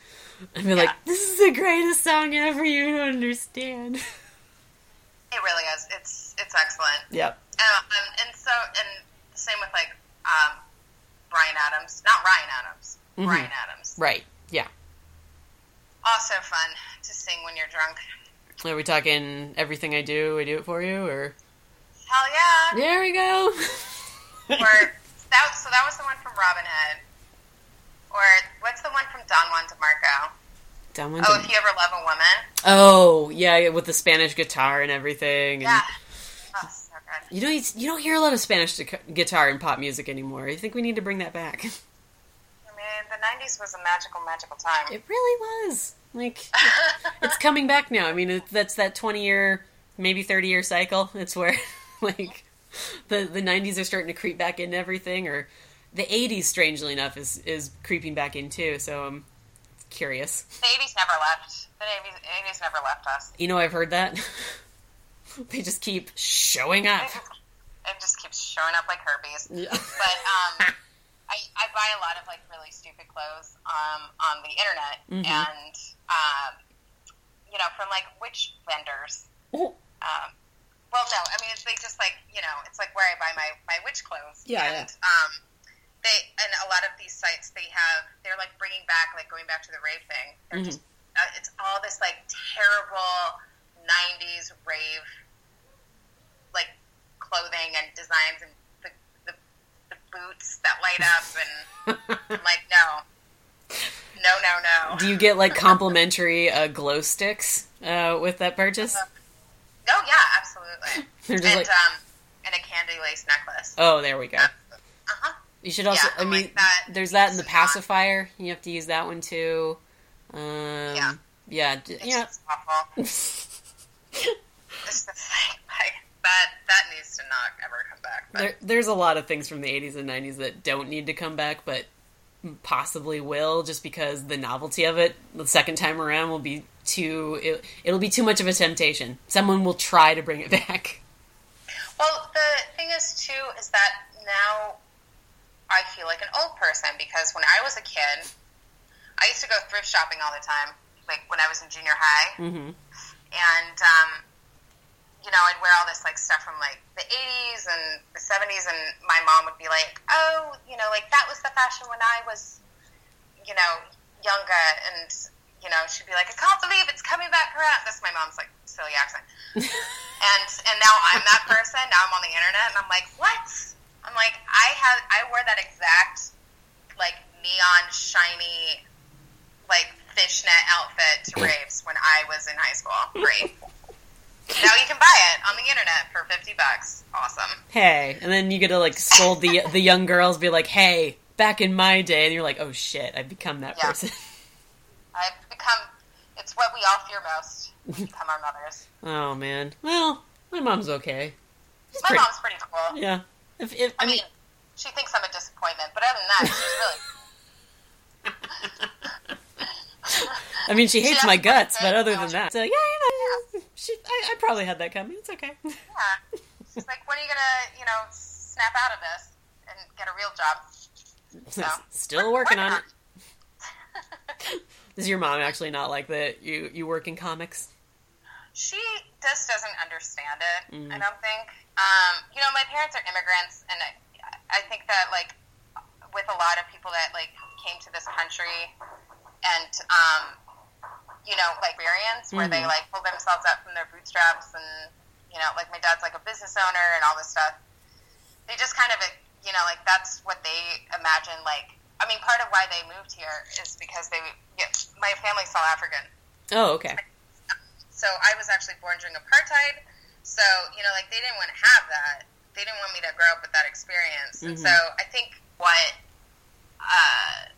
I'd be like, "This is the greatest song ever. You don't understand." It really is. It's it's excellent. Yep. Um, and, and so and same with like um, Bryan Adams, not Ryan Adams, Mhm. Bryan Adams. Right. Yeah. Also fun to sing when you're drunk. Are we talking everything I do? I do it for you, or Hell yeah! there we go. Or that so that was the one from Robin Hood. Or what's the one from Don Juan DeMarco? Down one Oh, to- if you ever love a woman. oh, yeah, with the Spanish guitar and everything. And Yeah. You don't you don't hear a lot of Spanish guitar in pop music anymore. I think we need to bring that back. I mean, the '90s was a magical, magical time. It really was. Like it's coming back now. I mean, it, that's that 20 year, maybe 30 year cycle. It's where like the the 90s are starting to creep back into everything or the 80s strangely enough is is creeping back in too. So I'm curious. the '80s never left. The '80s, 80s never left us. You know, I've heard that. they just keep showing up. It just, keeps showing up like herpes. Yeah. But um, I, I buy a lot of like really stupid clothes um, on the internet, Mhm. and um, you know, from like witch vendors. Um, well, no, I mean it's, they just like you know, it's like where I buy my my witch clothes. Yeah, and um, they and a lot of these sites they have they're like bringing back like going back to the rave thing. They're Mhm. just uh, it's all this like terrible '90s rave like clothing and designs and the, the, the boots that light up and I'm like no no no no Do you get like complimentary uh, glow sticks uh, with that purchase? oh yeah absolutely and like, um and a candy lace necklace oh, there we go. uh-huh You should also. Yeah, I mean, like that. there's that in the pacifier. You have to use that one too. Um, Yeah. Yeah. it's Yeah. awful it's the thing that that needs to not ever come back but There, there's a lot of things from the 80s and 90s that don't need to come back, but possibly will, just because the novelty of it the second time around will be too. It, it'll be too much of a temptation. Someone will try to bring it back. Well, the thing is, too, is that now I feel like an old person because when I was a kid, I used to go thrift shopping all the time, like when I was in junior high. hmm And, um, you know, I'd wear all this, like, stuff from, like, the 80s and the 70s, and my mom would be like, oh, you know, like, that was the fashion when I was, you know, younger. And, you know, she'd be like, I can't believe it's coming back around. That's my mom's, like, silly accent. and and now I'm that person. Now I'm on the internet, and I'm like, what? I'm like, I had I wore that exact like neon shiny like fishnet outfit to raves when I was in high school. Great. Now you can buy it on the internet for fifty bucks. Awesome. Hey, and then you get to like scold the the young girls, be like, "Hey, back in my day," and you're like, "Oh shit, I've become that Yeah. person." I've become. It's what we all fear most. We become our mothers. oh man. Well, my mom's okay. She's My pretty- mom's pretty cool. Yeah. If, if I mean, she thinks I'm a disappointment, but other than that, she's really. I mean, she hates She my guts, but other than that, so yeah, you know, she, I, I probably had that coming. It's okay. Yeah. She's like, when are you gonna, you know, snap out of this and get a real job? So, Still working on not. it. Does your mom actually not like that you you work in comics? she just doesn't understand it. Mm. I don't think. Um, you know, my parents are immigrants, and I, I think that like with a lot of people that like came to this country and um, you know like experience where they Mhm. like pull themselves up from their bootstraps, and you know, like my dad's like a business owner and all this stuff. They just kind of you know like that's what they imagine like. I mean, part of why they moved here is because they, yeah, my family's South African. Oh, okay. So I was actually born during apartheid. So, you know, like they didn't want to have that. They didn't want me to grow up with that experience. And Mhm. so I think what uh,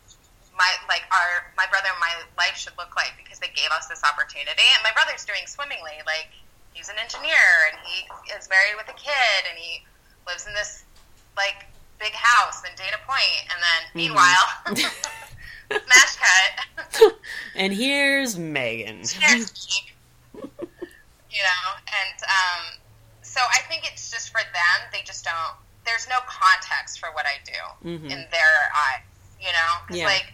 my like our my brother and my life should look like because they gave us this opportunity. And my brother's doing swimmingly. Like he's an engineer and he is married with a kid and he lives in this like big house in Dana Point. And then meanwhile, smash cut. and here's Megan. you know, and um, so I think it's just for them. They just don't. There's no context for what I do Mhm. in their eyes, you know. 'Cause, Yeah. Like,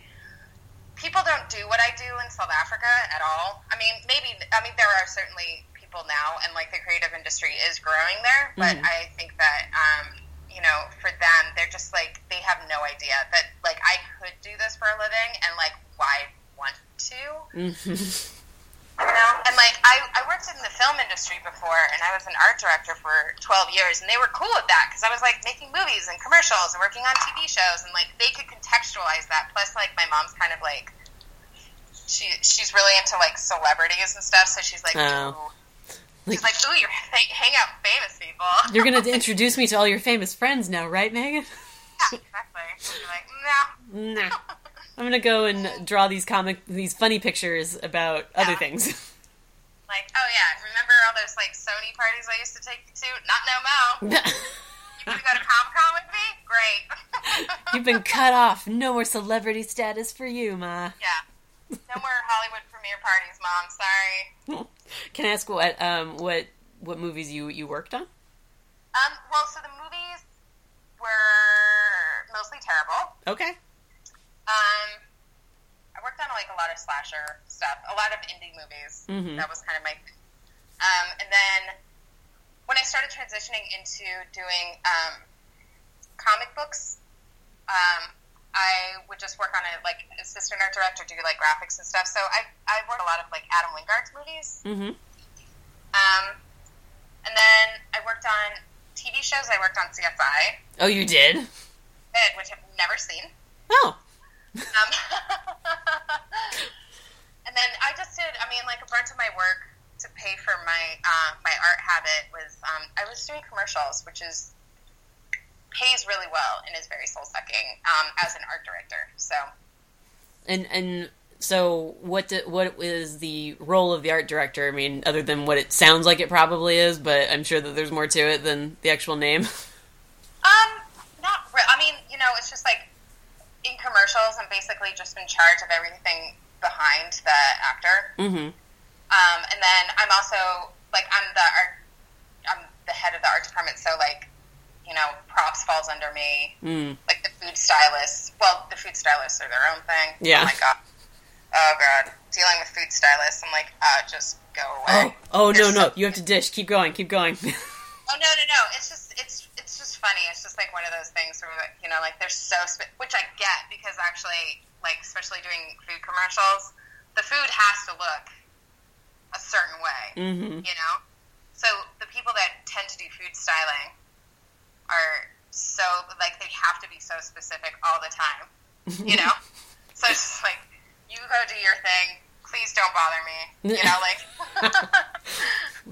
people don't do what I do in South Africa at all. I mean, maybe I mean there are certainly people now, and like the creative industry is growing there. But Mhm. I think that um, you know, for them, they're just like they have no idea that like I could do this for a living, and like why want to. Mhm. You know, and like I, I worked in the film industry before, and I was an art director for twelve years, and they were cool with that because I was like making movies and commercials and working on TV shows, and like they could contextualize that. Plus, like my mom's kind of like she she's really into like celebrities and stuff, so she's like, Oh. Like- she's like, ooh, you're hang, hang out with famous people. You're gonna introduce me to all your famous friends now, right, Megan? yeah, exactly. She's like, no. Nah. I'm gonna go and draw these comic, these funny pictures about other things. Like, oh yeah, remember all those like Sony parties I used to take you to? Not no mo. You want to go to Comic Con with me? Great. You've been cut off. No more celebrity status for you, ma. Yeah. No more Hollywood premiere parties, Mom. Sorry. Can I ask what um what what movies you you worked on? Um, well, so the movies were mostly terrible. Okay. Um, I worked on like a lot of slasher stuff, a lot of indie movies. Mhm. That was kind of my. thing. Um, and then when I started transitioning into doing um, comic books, um, I would just work on it like assistant art director, do like graphics and stuff. So I I worked a lot of like Adam Wingard's movies. Mm-hmm. Um, and then I worked on TV shows. I worked on CSI, Oh, you did. Ed, which I've never seen. Oh. Um, and then I just did. I mean, like a bunch of my work to pay for my uh, my art habit was um, I was doing commercials, which is pays really well and is very soul sucking um, as an art director. So And and so what do, what is the role of the art director? I mean, other than what it sounds like it probably is, but I'm sure that there's more to it than the actual name. Um, not re- I mean, you know, it's just like in commercials, I'm basically just in charge of everything behind the actor. mm-hmm. Um, and then I'm also like I'm the art, I'm the head of the art department, so like, you know, props falls under me. Mm. Like the food stylists. Well, the food stylists are their own thing. Yeah. Oh my god. Oh god, dealing with food stylists, I'm like, uh, just go Oh, away. oh no, There's no! so- You have to dish. Keep going. Keep going. Oh no, no, no! It's just, it's, it's funny. It's just like one of those things where, like, you know, like they're so, which I get because actually, like, especially doing food commercials, the food has to look a certain way, mm-hmm. you know. So the people that tend to do food styling are so like they have to be so specific all the time, you know. so it's just like you go do your thing. Please don't bother me, you know, like.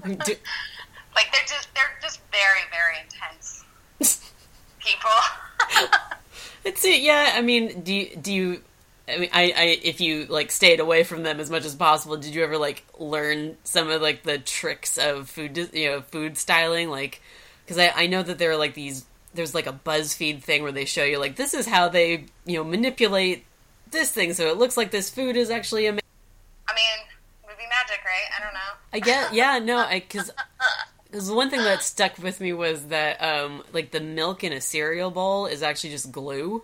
Do- Like they're just they're just very very intense people. It's it. Yeah. I mean, do you, do you? I mean, I, I if you like stayed away from them as much as possible, did you ever like learn some of like the tricks of food, you know, food styling? Like, because I I know that there are like these. There's like a BuzzFeed thing where they show you like this is how they you know manipulate this thing so it looks like this food is actually a. I mean, movie magic, right? I don't know. I get yeah no I because because the one thing that stuck with me was that um like the milk in a cereal bowl is actually just glue.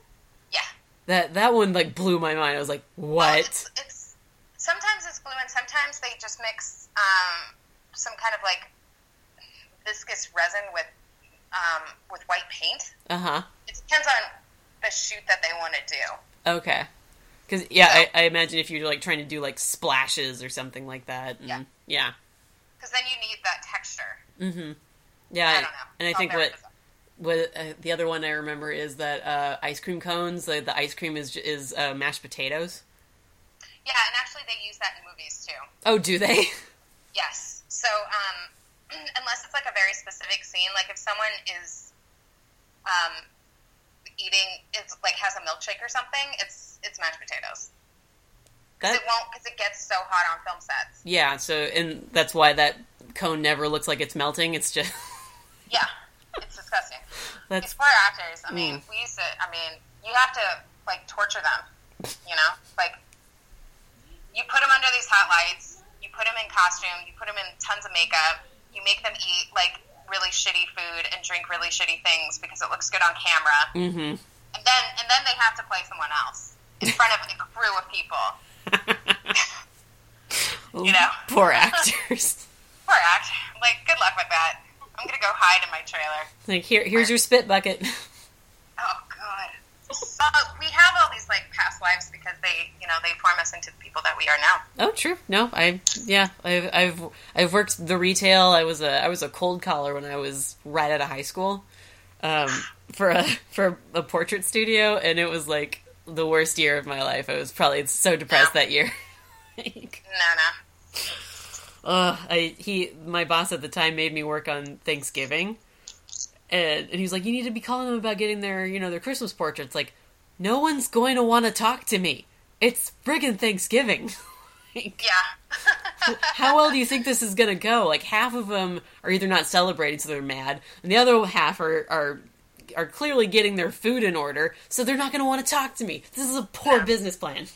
That that one like blew my mind. I was like, Well, what? it's, it's sometimes it's glue, and sometimes they just mix um, some kind of like viscous resin with um, with white paint. Uh huh. It depends on the shoot that they want to do. Okay. Because yeah, I, I imagine if you're like trying to do like splashes or something like that. And, Yeah. Yeah. Because then you need that texture. Mm-hmm. Yeah. I don't know. And I think what bizarre. What uh, the other one I remember is that uh, ice cream cones. The, the ice cream is is uh, mashed potatoes. Yeah, and actually they use that in movies too. Oh, do they? Yes. So, um, unless it's like a very specific scene, like if someone is um, eating, it's like has a milkshake or something, it's it's mashed potatoes. 'Cause That it won't, because it gets so hot on film sets. yeah. So and that's why that cone never looks like it's melting. It's just Yeah, it's disgusting. that's These poor actors. I mean, Mm. we used to. I mean, you have to like torture them. You know, like you put them under these hot lights. You put them in costume. You put them in tons of makeup. You make them eat like really shitty food and drink really shitty things because it looks good on camera. mm-hmm. And then and then they have to play someone else. in front of a crew of people. You know. poor actors. Poor act. Like, good luck with that. I'm gonna go hide in my trailer. like here, here's your spit bucket. Oh God. So we have all these like past lives because they, you know, they form us into the people that we are now. Oh, true. No, I yeah, I've I've I've worked the retail. I was a I was a cold caller when I was right out of high school, um, for a for a portrait studio, and it was like the worst year of my life. I was probably so depressed that year. Like, No, no. Ugh, I he my boss at the time made me work on Thanksgiving, and, and he was like, "You need to be calling them about getting their you know their Christmas portraits." Like, no one's going to want to talk to me. It's friggin' Thanksgiving. Like, Yeah. how well do you think this is gonna go? Like half of them are either not celebrating, so they're mad, and the other half are are are clearly getting their food in order, so they're not gonna want to talk to me. This is a poor Yeah. business plan.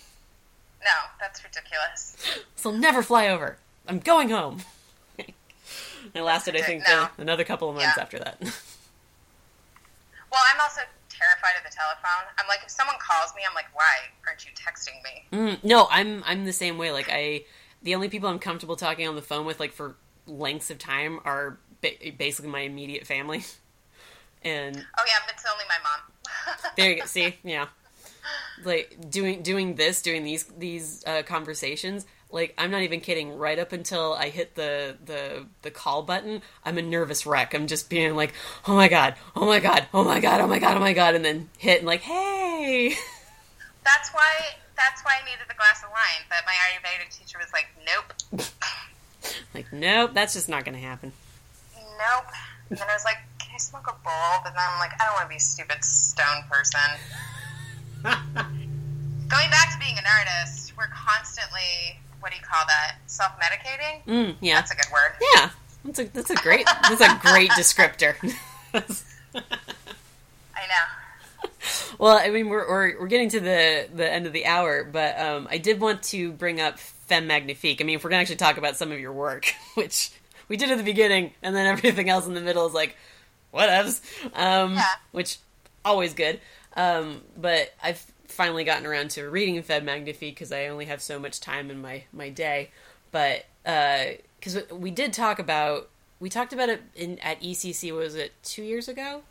no, that's ridiculous. So never fly over. I'm going home. it lasted, I think, No. another couple of months Yeah. after that. Well, I'm also terrified of the telephone. I'm like, if someone calls me, I'm like, why aren't you texting me? Mm, no, I'm I'm the same way. Like I, the only people I'm comfortable talking on the phone with, like for lengths of time, are ba- basically my immediate family. And Oh yeah, but it's only my mom. there you go. See, yeah, like doing doing this, doing these these uh, conversations. Like I'm not even kidding. Right up until I hit the the the call button, I'm a nervous wreck. I'm just being like, oh my god, oh my god, oh my god, oh my god, oh my god, and then hit and like, hey. that's why. That's why I needed the glass of wine. But my Ayurvedic teacher was like, nope, Like, nope, that's just not gonna happen. nope. And I was like, can I smoke a bulb? And then I'm like, I don't want to be a stupid stone person. Going back to being an artist, we're constantly, what do you call that? Self medicating? Mm, yeah, That's a good word. yeah. That's a that's a great that's a great descriptor. I know. well, I mean, we're, we're we're getting to the the end of the hour, but um, I did want to bring up Femme Magnifique. I mean, if we're gonna actually talk about some of your work, which we did at the beginning, and then everything else in the middle is like, whatevs. Um, Yeah. Which always good. Um, but I've finally gotten around to reading Femme Magnifique because I only have so much time in my my day. But because we did talk about we talked about it in at ECC. Was it two years ago?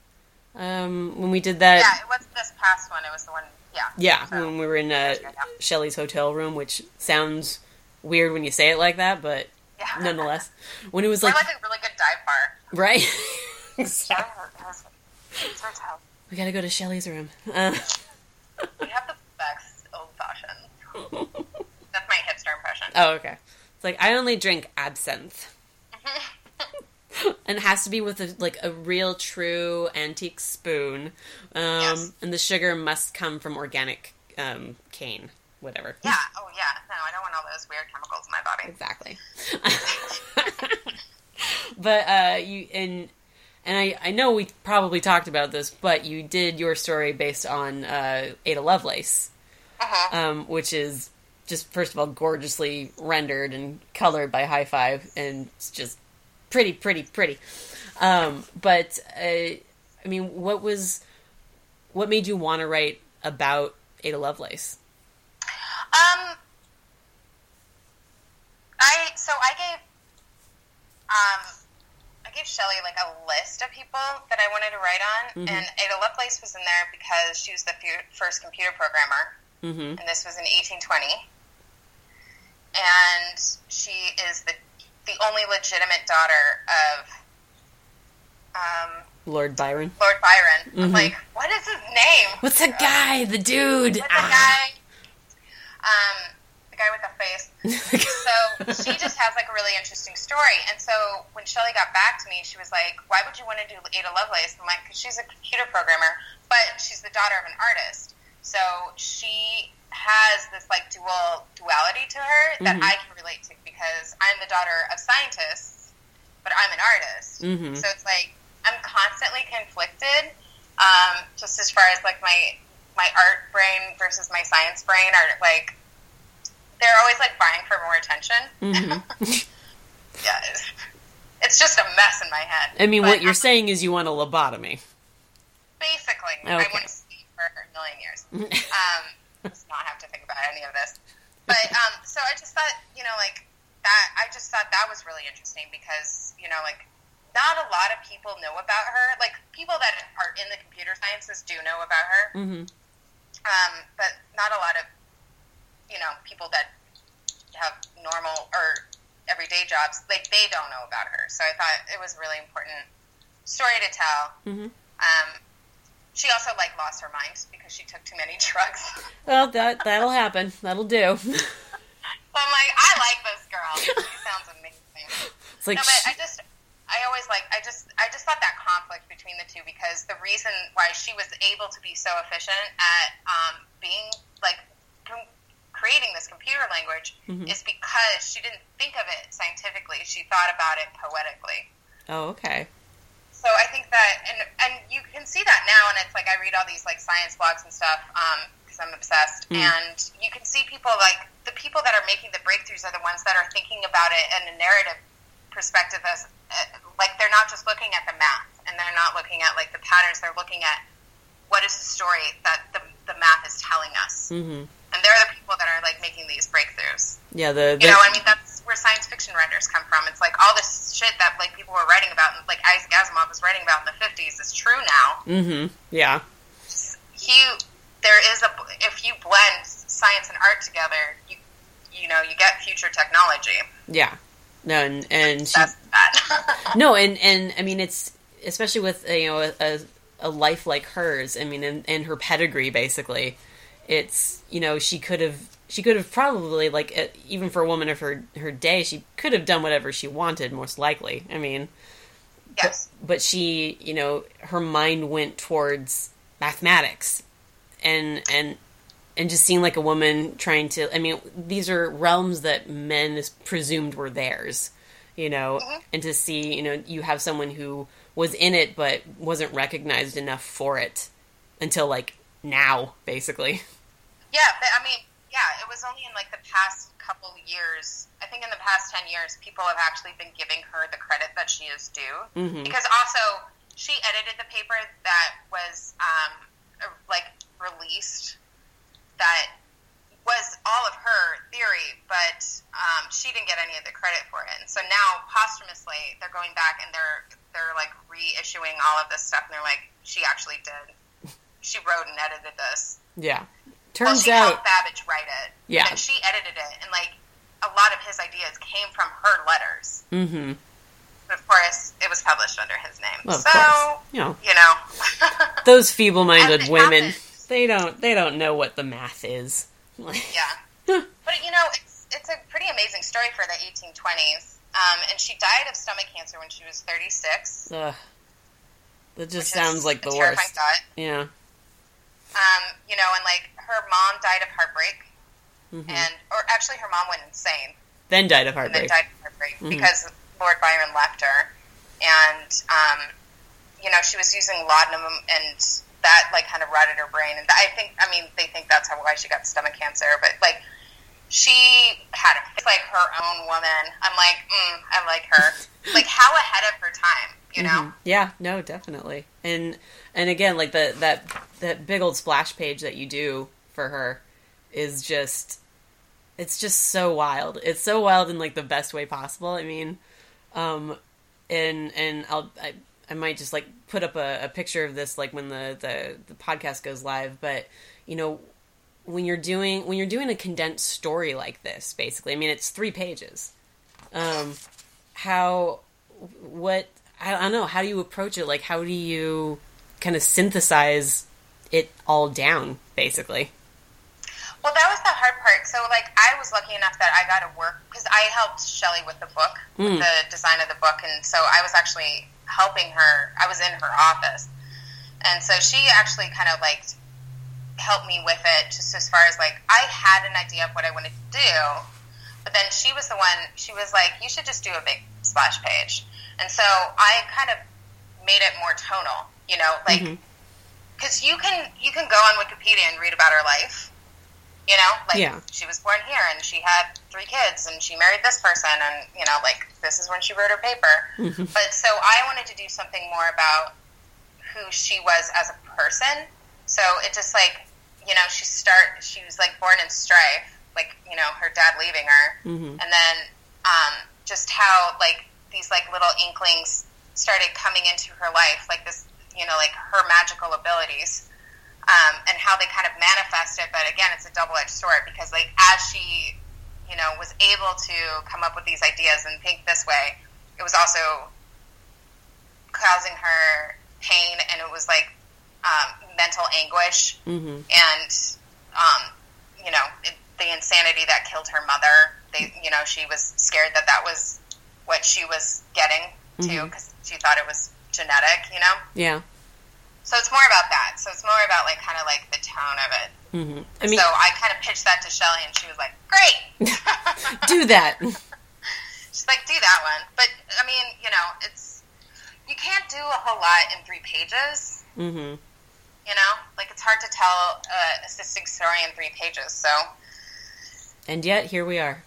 Um, when we did that. Yeah, it wasn't this past one. It was the one, yeah. Yeah, So- when we were in uh, Yeah. Shelly's hotel room, which sounds weird when you say it like that, but Yeah. nonetheless, when it was like, like a really good dive bar. right, Exactly. it was- it's very we gotta go to Shelly's room. Uh, We have the best old fashioned. That's my hipster impression. oh, okay. It's like I only drink absinthe, and it has to be with a, like a real, true antique spoon, um, Yes. and the sugar must come from organic um, cane, whatever. Yeah. Oh, yeah. No, I don't want all those weird chemicals in my body. Exactly. but uh, you and and I, I know we probably talked about this, but you did your story based on uh, Ada Lovelace, Uh-huh. um, which is just first of all gorgeously rendered and colored by High Five, and it's just pretty, pretty, pretty. Um, but uh, I mean, what was what made you want to write about Ada Lovelace? Um, I so I gave um gave Shelly like a list of people that I wanted to write on, Mhm. and Ada Lovelace was in there because she was the fu- first computer programmer, Mm-hmm. and this was in 1820, and she is the the only legitimate daughter of um, Lord Byron. Lord Byron. I'm Mhm. like, what is his name? What's the guy? The dude. What's the Ah. guy? Um, the guy with the face. So she just has like a really interesting story. And so when Shelly got back to me, she was like, "Why would you want to do Ada Lovelace?" I'm like, "Because she's a computer programmer, but she's the daughter of an artist. So she has this like dual duality to her that Mhm. I can relate to because I'm the daughter of scientists, but I'm an artist. Mhm. So it's like I'm constantly conflicted, um, just as far as like my my art brain versus my science brain are like they're always like vying for more attention. Mhm. Yeah, it's, it's just a mess in my head. I mean, But what you're I'm- saying is you want a lobotomy. basically I Okay. want to sleep for a million years. Um, that's not how any of this. But um, so I just thought, you know, like that. I just thought that was really interesting because you know, like not a lot of people know about her. Like people that are in the computer sciences do know about her, hmm um, but not a lot of you know people that have normal or everyday jobs. Like they don't know about her. So I thought it was a really important story to tell. hmm Um, she also like lost her mind because she took too many drugs. Well, that that'll happen. That'll do. So I'm like, I like this girl. She sounds amazing. It's like no, but sh- I just, I always like, I just, I just thought that conflict between the two because the reason why she was able to be so efficient at um, being like creating this computer language Mhm. is because she didn't think of it scientifically. She thought about it poetically. oh, okay. So I think that, and and you can see that now, and it's like I read all these like science blogs and stuff because I'm obsessed, Mm. and you can see people like the people that are making the breakthroughs are the ones that are thinking about it in a narrative perspective as uh, like they're not just looking at the math and they're not looking at like the patterns. They're looking at what is the story that the the math is telling us, hmm and they're the people that are like making these breakthroughs. Yeah, the, You know, I mean, that's where science fiction writers come from. It's like all this shit that like people were writing about, and like Isaac Asimov was writing about in the fifties, is true now. Mm-hmm. yeah, He, there is a if you blend science and art together, you you know you get future technology. yeah. No, and and she, no, and and I mean it's especially with you know a, a life like hers. I mean, and, and her pedigree basically, it's you know she could have she could have probably like even for a woman of her her day she could have done whatever she wanted most likely. I mean, yes, but she you know her mind went towards mathematics and and and just seeing like a woman trying to i mean these are realms that men is presumed were theirs you know Mhm. and to see you know you have someone who was in it but wasn't recognized enough for it until like now basically yeah. But, I mean, yeah. It was only in like the past couple years. I think in the past ten years, people have actually been giving her the credit that she is due. hmm because also she edited the paper that was um, uh, like released that was all of her theory, but um, she didn't get any of the credit for it. And so now posthumously, they're going back and they're they're like reissuing all of this stuff, and they're like, she actually did. She wrote and edited this. yeah Well, turns she out Babbage write it. Yeah. and she edited it, and like a lot of his ideas came from her letters. Mm-hmm. But of course, it was published under his name. well, so course you know you know. those feeble-minded women happens. they don't they don't know what the math is yeah. But you know, it's it's a pretty amazing story for the 1820s. Um, and she died of stomach cancer when she was 36. Ugh. That just is sounds like the worst. thought. Yeah. Um, you know, and like her mom died of heartbreak, hmm and or actually her mom went insane Then died of and heartbreak. then died of heartbreak Mhm. because Lord Byron left her, and um, you know she was using laudanum, and that like kind of rotted her brain. And I think, I mean, they think that's how why she got stomach cancer, but like she had it's like her own woman. I'm like, mm, I like her. like how ahead of her time, you know? Mhm. Yeah, no, definitely. And and again, like the that that big old splash page that you do for her is just it's just so wild. It's so wild in like the best way possible. I mean, um and and I'll I, I might just like put up a, a picture of this like when the, the the podcast goes live, but you know when you're doing when you're doing a condensed story like this basically i mean it's three pages um how what I, I don't know how do you approach it like how do you kind of synthesize it all down basically Well, that was the hard part. So, like, I was lucky enough that I got to work because I helped Shelly with the book, Mm. with the design of the book, and so I was actually helping her. I was in her office, and so she actually kind of like helped me with it, just as far as like I had an idea of what I wanted to do, but then she was the one. She was like, "You should just do a big splash page," and so I kind of made it more tonal. You know, like because you can you can go on Wikipedia and read about her life. You know, like Yeah. she was born here and she had three kids and she married this person and you know, like this is when she wrote her paper. Mhm. But so I wanted to do something more about who she was as a person. So it just like you know, she start she was like born in strife, like you know, her dad leaving her, Mhm. and then um, just how like these like little inklings started coming into her life, like this, you know, like her magical abilities. Um, and how they kind of manifest it, but again, it's a double-edged sword because, like, as she, you know, was able to come up with these ideas and think this way, it was also causing her pain, and it was like um, mental anguish hmm and um, you know it, the insanity that killed her mother. They, you know, she was scared that that was what she was getting to Mhm. because she thought it was genetic. You know, Yeah. so it's more about that. So it's more about like kind of like the tone of it. Mm-hmm. I mean, so I kind of pitched that to Shelly, and she was like, "Great." do that. She's like, "Do that one," but I mean, you know, it's you can't do a whole lot in three pages. Mm-hmm. You know, like it's hard to tell a assisting story in three pages. So And yet, here we are.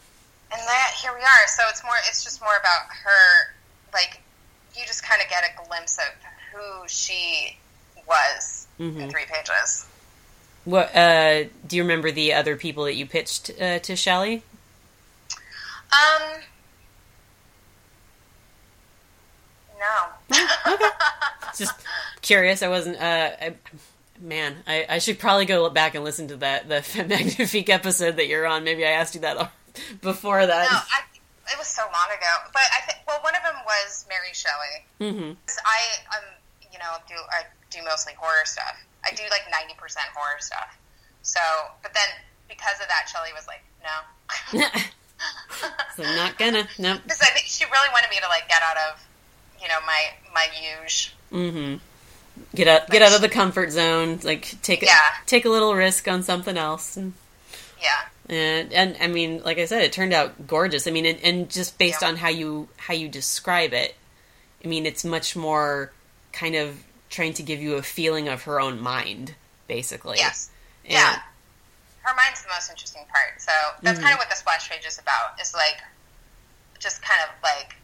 and that here we are. So it's more. It's just more about her. Like you just kind of get a glimpse of who she was in Mhm. three pages. What uh, do you remember the other people that you pitched uh, to Shelly? Um. No. Just curious. I wasn't. Uh, I, man, I, I should probably go back and listen to that the Femme Magnifique episode that you're on. Maybe I asked you that before that. No, I, it was so long ago. But I think well, one of them was Mary Shelley. hmm 'Cause I um you know do I do mostly horror stuff. I do like ninety percent horror stuff. So, but then because of that, Shelly was like, no. so I'm not gonna. Nope. Because I think she really wanted me to like get out of you know my my huge hmm Get out. Get out of the comfort zone. Like take a, Yeah. take a little risk on something else. And, yeah and and I mean, like I said, it turned out gorgeous. I mean, and, and just based Yeah. on how you how you describe it, I mean, it's much more kind of trying to give you a feeling of her own mind, basically. yes And- yeah. Her mind's the most interesting part. So that's Mhm. kind of what the splash page is about. Is like just kind of like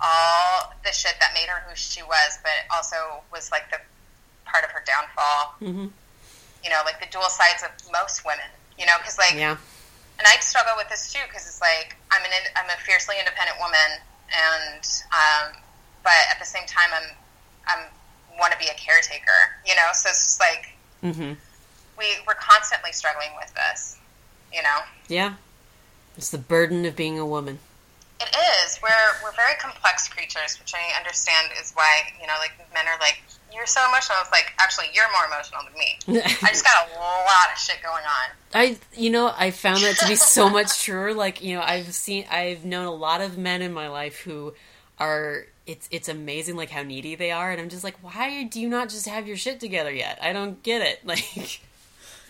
all the shit that made her who she was, but also was like the part of her downfall. Mhm. You know, like the dual sides of most women. You know, because like, Yeah. and I struggle with this too because it's like I'm an I'm a fiercely independent woman, and um, but at the same time I'm I'm want to be a caretaker. You know, so it's just like hmm we we're constantly struggling with this. You know, Yeah. It's the burden of being a woman. It is. We're we're very complex creatures, which I understand is why you know, like men are like you're so emotional. It's like actually you're more emotional than me. I just got a lot of shit going on. I, you know, I found that to be so much truer. Like, you know, I've seen, I've known a lot of men in my life who are. It's it's amazing, like how needy they are, and I'm just like, why do you not just have your shit together yet? I don't get it. Like,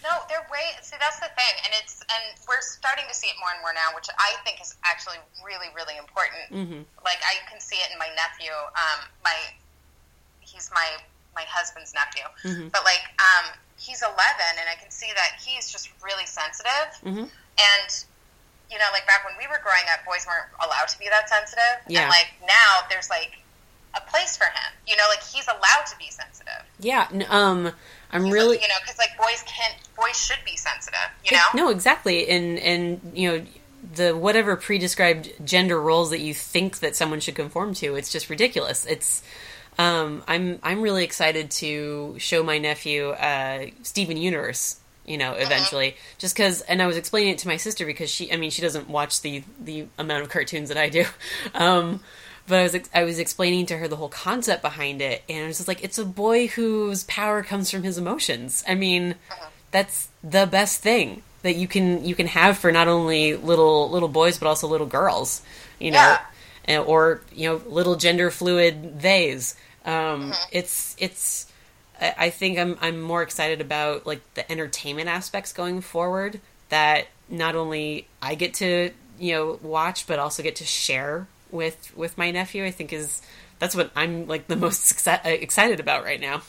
No, they're way. See, that's the thing, and it's and we're starting to see it more and more now, which I think is actually really, really important. Mhm. Like I can see it in my nephew. Um, my he's my my husband's nephew, Mhm. but like um, he's 11, and I can see that he's just really sensitive. Mhm. And you know, like back when we were growing up, boys weren't allowed to be that sensitive, Yeah. and like now there's like a place for him. You know, like he's allowed to be sensitive. yeah, um, I'm really, you know, because like boys can't, boys should be sensitive. You know, no, exactly, and and you know, the whatever pre-described gender roles that you think that someone should conform to, it's just ridiculous. It's, um, I'm I'm really excited to show my nephew uh, Steven Universe. You know, eventually, just because, and I was explaining it to my sister because she, I mean, she doesn't watch the the amount of cartoons that I do, um, but I was I was explaining to her the whole concept behind it, and I was just like, it's a boy whose power comes from his emotions. I mean, that's the best thing that you can you can have for not only little little boys but also little girls, you know, Yeah. and, or you know, little gender fluid theys. Um, It's it's. I I think I'm I'm more excited about like the entertainment aspects going forward. That not only I get to you know watch, but also get to share with with my nephew. I think is that's what I'm like the most exci- excited about right now.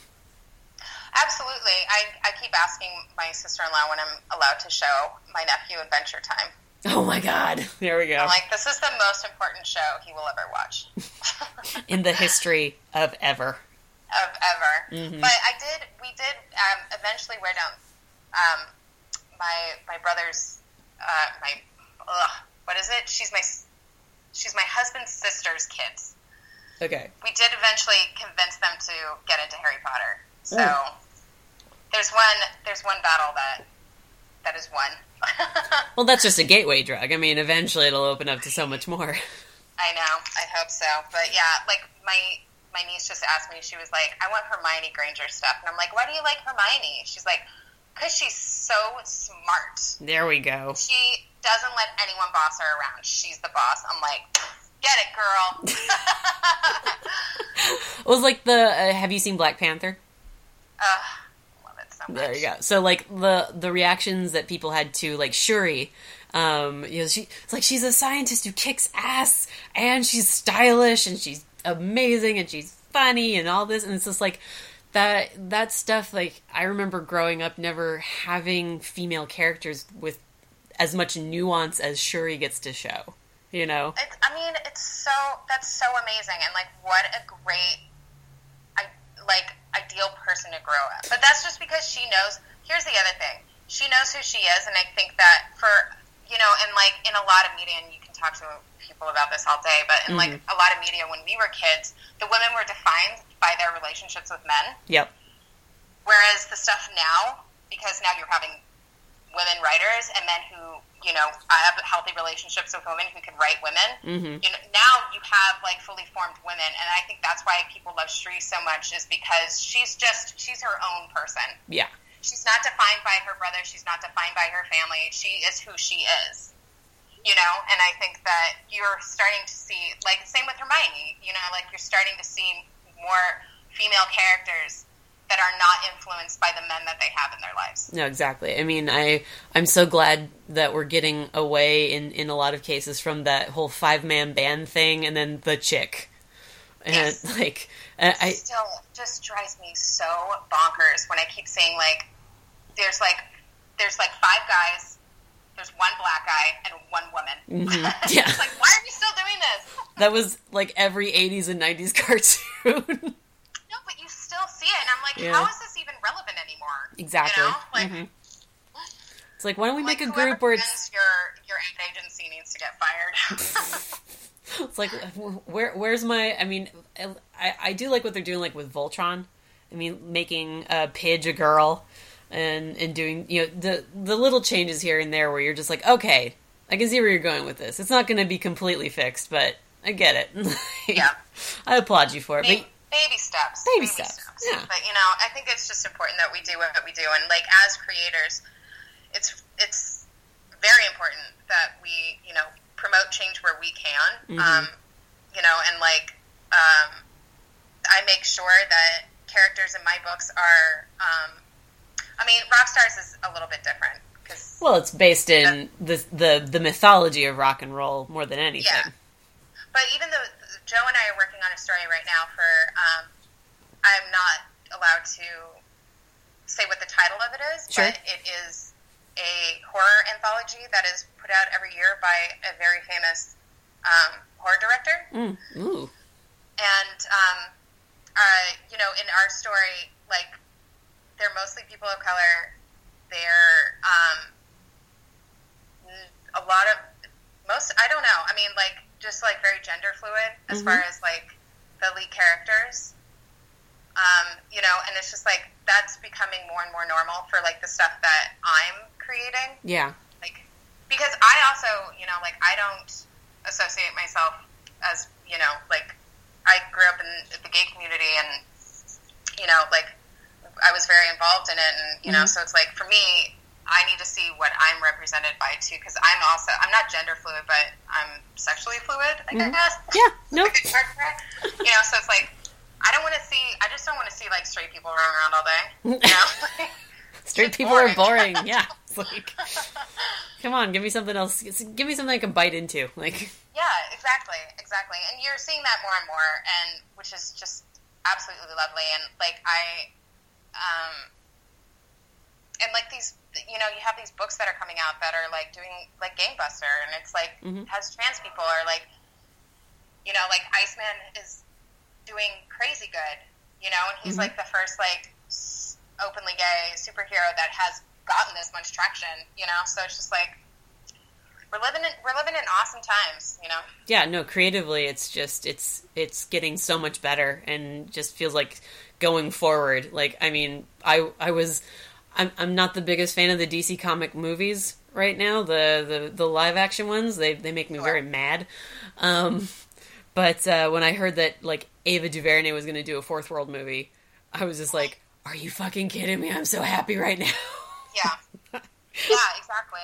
Absolutely. I, I keep asking my sister in law when I'm allowed to show my nephew Adventure Time. Oh my god! There we go. I'm like, this is the most important show he will ever watch. In the history of ever. of ever. Mhm. But I did, we did um, eventually wear down um, my my brother's uh, my ugh, what is it? She's my she's my husband's sister's kids. Okay. We did eventually convince them to get into Harry Potter. So Oh. there's one there's one battle that that is won. Well, that's just a gateway drug. I mean, eventually it'll open up to so much more. I know. I hope so. But yeah, like my my niece just asked me. She was like, "I want Hermione Granger stuff," and I'm like, "Why do you like Hermione?" She's like, "Cause she's so smart. There we go. She doesn't let anyone boss her around. She's the boss." I'm like, "Get it, girl." It was like the. Uh, have you seen Black Panther? Ugh, love it so much. There you go. So like the the reactions that people had to like Shuri, um, you know, she it's like she's a scientist who kicks ass and she's stylish and she's amazing and she's funny and all this and it's just like that that stuff like I remember growing up never having female characters with as much nuance as Shuri gets to show. You know? It's, I mean, it's so that's so amazing, and like, what a great, I like ideal person to grow up. But that's just because she knows. Here's the other thing: she knows who she is, and I think that for you know, and like in a lot of media, and you can talk to people about this all day, but in like mm-hmm. a lot of media, when we were kids, the women were defined by their relationships with men. Yep. Whereas the stuff now, because now you're having women writers and men who, you know, have healthy relationships with women who can write women. Mhm. You know, now you have like fully formed women, and I think that's why people love Shuri so much is because she's just she's her own person. Yeah. She's not defined by her brother. She's not defined by her family. She is who she is. You know, and I think that you're starting to see, like, same with Hermione. You know, like you're starting to see more female characters that are not influenced by the men that they have in their lives. No, exactly. I mean, I I'm so glad that we're getting away in in a lot of cases from that whole five man band thing, and then the chick, and Yes. like I, I still just drives me so bonkers when I keep saying like there's like there's like five guys, there's one black guy and one woman. Mhm. Yeah. like why are you still doing this? that was like every '80s and '90s cartoon. No, but you still see it, and I'm like, Yeah. how is this even relevant anymore? exactly. You know, like. Mhm. It's like why don't we Like make a group where it's your your ad agency needs to get fired. it's like where where's my I mean I I do like what they're doing like with Voltron. I mean making uh, Pidge a girl and and doing you know the the little changes here and there where you're just like okay I can see where you're going with this. It's not going to be completely fixed, but I get it. Yeah. I applaud you for it. baby, But baby steps. Baby steps, yeah. But you know, I think it's just important that we do what we do, and like as creators, it's it's very important that we you know promote change where we can. Mhm. Um, you know, and like um, I make sure that characters in my books are. Um, I mean, rock stars is a little bit different because well, it's based in the the the mythology of rock and roll more than anything. Yeah. But even though Joe and I are working on a story right now for, um, I'm not allowed to say what the title of it is, Sure. but it is a horror anthology that is put out every year by a very famous um, horror director. Mm. Ooh. And, um, uh, you know, in our story, like, they're mostly people of color. They're um, a lot of most. I don't know. I mean, like, just like very gender fluid as Mhm. far as like the lead characters. Um, you know, and it's just like that's becoming more and more normal for like the stuff that I'm creating Yeah. like because I also you know like I don't associate myself as you know like I grew up in the gay community and you know like I was very involved in it and you know Mhm. so it's like for me I need to see what I'm represented by too because I'm also I'm not gender fluid but I'm sexually fluid I Mhm. guess Yeah. No. Like a hard part. you know so it's like I don't want to see I just don't want to see like straight people running around all day you know Straight people are boring. boring. Yeah. It's like, come on, give me something else. Give me something I can bite into. Like, Yeah, exactly, exactly. And you're seeing that more and more, and which is just absolutely lovely. And like I, um, and like these, you know, you have these books that are coming out that are like doing like Gamebuster, and it's like Mhm. has trans people or like, you know, like Iceman is doing crazy good, you know, and he's Mhm. like the first like openly gay superhero that has gotten this much traction, you know. So it's just like we're living in we're living in awesome times, you know. Yeah, no, creatively it's just it's it's getting so much better and just feels like going forward. Like I mean, I I was I'm I'm not the biggest fan of the DC comic movies right now, the the, the live action ones. They they make me very mad. Um but uh, when I heard that like Ava DuVernay was going to do a Fourth World movie, I was just like, "Are you fucking kidding me? I'm so happy right now." Yeah. yeah, exactly.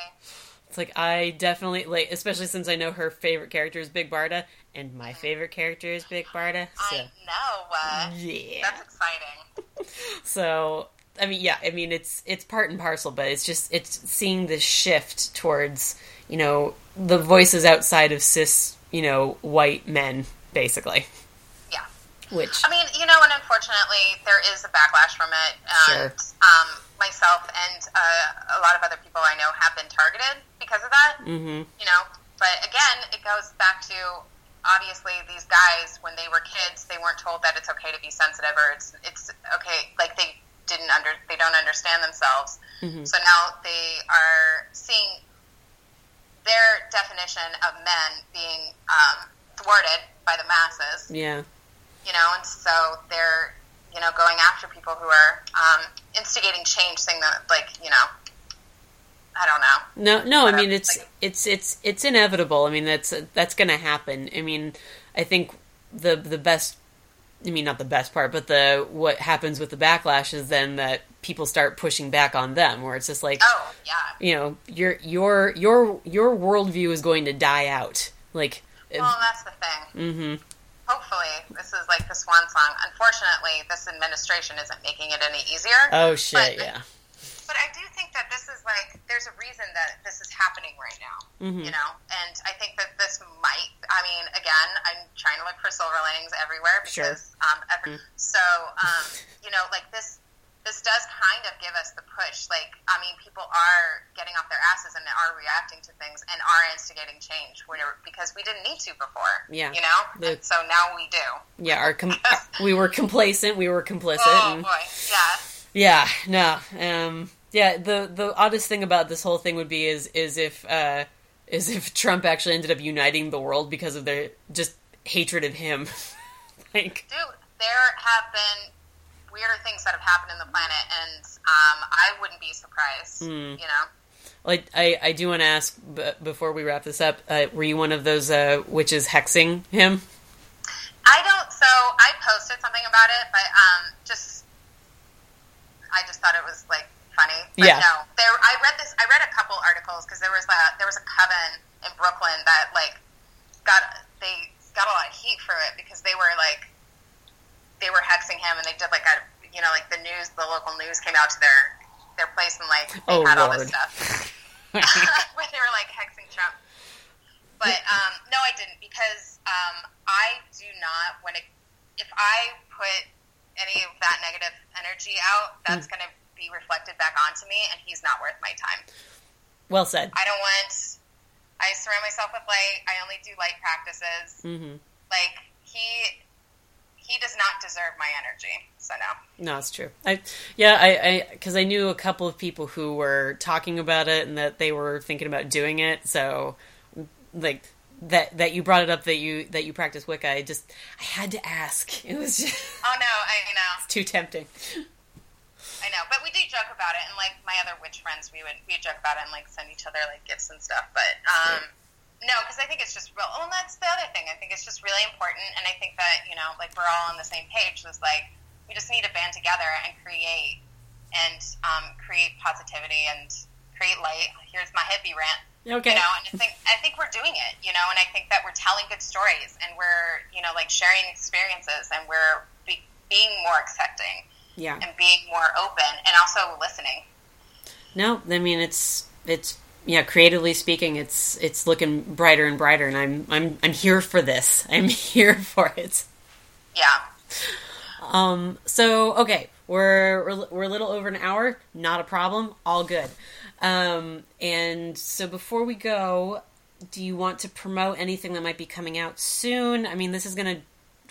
It's like I definitely like, especially since I know her favorite character is Big Barda, and my favorite character is Big Barda. So I know. Uh, yeah, That's exciting. so I mean, yeah, I mean it's it's part and parcel, but it's just it's seeing the shift towards you know the voices outside of cis you know white men basically, Yeah. which I mean, you know, and unfortunately, there is a backlash from it. And Sure. um, myself and uh, a lot of other people I know have been targeted because of that. hmm You know, but again, it goes back to obviously these guys when they were kids, they weren't told that it's okay to be sensitive or it's it's okay. Like they didn't under they don't understand themselves. Mhm. So now they are seeing their definition of men being um, thwarted by the masses yeah. you know, and so they're, you know, going after people who are um, instigating change, saying that, like, you know, I don't know. No, no. I mean, it's like- it's it's it's inevitable. I mean, that's that's going to happen. I mean, I think the the best. I mean, not the best part, but the what happens with the backlash is then that people start pushing back on them, where it's just like, Oh, yeah. you know, your your your your worldview is going to die out. Like, Well, that's the thing. mm-hmm. Hopefully, this is like the swan song. Unfortunately, this administration isn't making it any easier. Oh shit, yeah. But I do think that this is like, there's a reason that this is happening right now, Mhm. you know? And I think that this might, I mean, again, I'm trying to look for silver linings everywhere Sure. because, um, every, so, um, you know, like this, this does kind of give us the push. Like, I mean, people are getting off their asses and are reacting to things and are instigating change because we didn't need to before. Yeah. You know? The- and so now we do. Yeah, our com- we were complacent. We were complicit. Oh, and- boy. Yeah. Yeah, no. Um yeah, the the oddest thing about this whole thing would be is is if uh is if Trump actually ended up uniting the world because of their just hatred of him. like Dude, there have been weirder things that have happened in the planet, and um, I wouldn't be surprised. Hmm. You know, like I I do want to ask b- before we wrap this up, uh, were you one of those uh witches hexing him? I don't. So I posted something about it, but um, just I just thought it was like funny. But Yeah. No, there. I read this. I read a couple articles because there was a there was a coven in Brooklyn that like got they got a lot of heat for it because they were like they were hexing him and they did like a you know like the news the local news came out to their their place and like they Oh, had all this stuff where they were like hexing Trump. But um, no, I didn't because um, I do not when it if I put any of that negative energy out, that's going to be reflected back onto me, and he's not worth my time. well said. I don't want. I surround myself with light. I only do light practices. Mhm. Like he, he does not deserve my energy. So no. No, it's true. I yeah, I I because I knew a couple of people who were talking about it and that they were thinking about doing it. So, like that that you brought it up that you that you practice Wicca. I just I had to ask. It was just Oh no, I know, It's too tempting. I know. But we do joke about it, and like my other witch friends, we would we would joke about it and like send each other like gifts and stuff. But um, no, because I think it's just real. Well, and that's the other thing. I think it's just really important, and I think that you know, like we're all on the same page. Was like we just need to band together and create and um, create positivity and create light. Here's my hippie rant. Okay. You know, and I think I think we're doing it. You know, and I think that we're telling good stories and we're you know like sharing experiences and we're be, being more accepting Yeah. and being more open and also listening. No, I mean it's it's yeah, creatively speaking, it's it's looking brighter and brighter, and I'm I'm I'm here for this. I'm here for it. Yeah. Um. So okay, we're we're, we're a little over an hour. Not a problem. All good. Um. And so before we go, do you want to promote anything that might be coming out soon? I mean, this is gonna.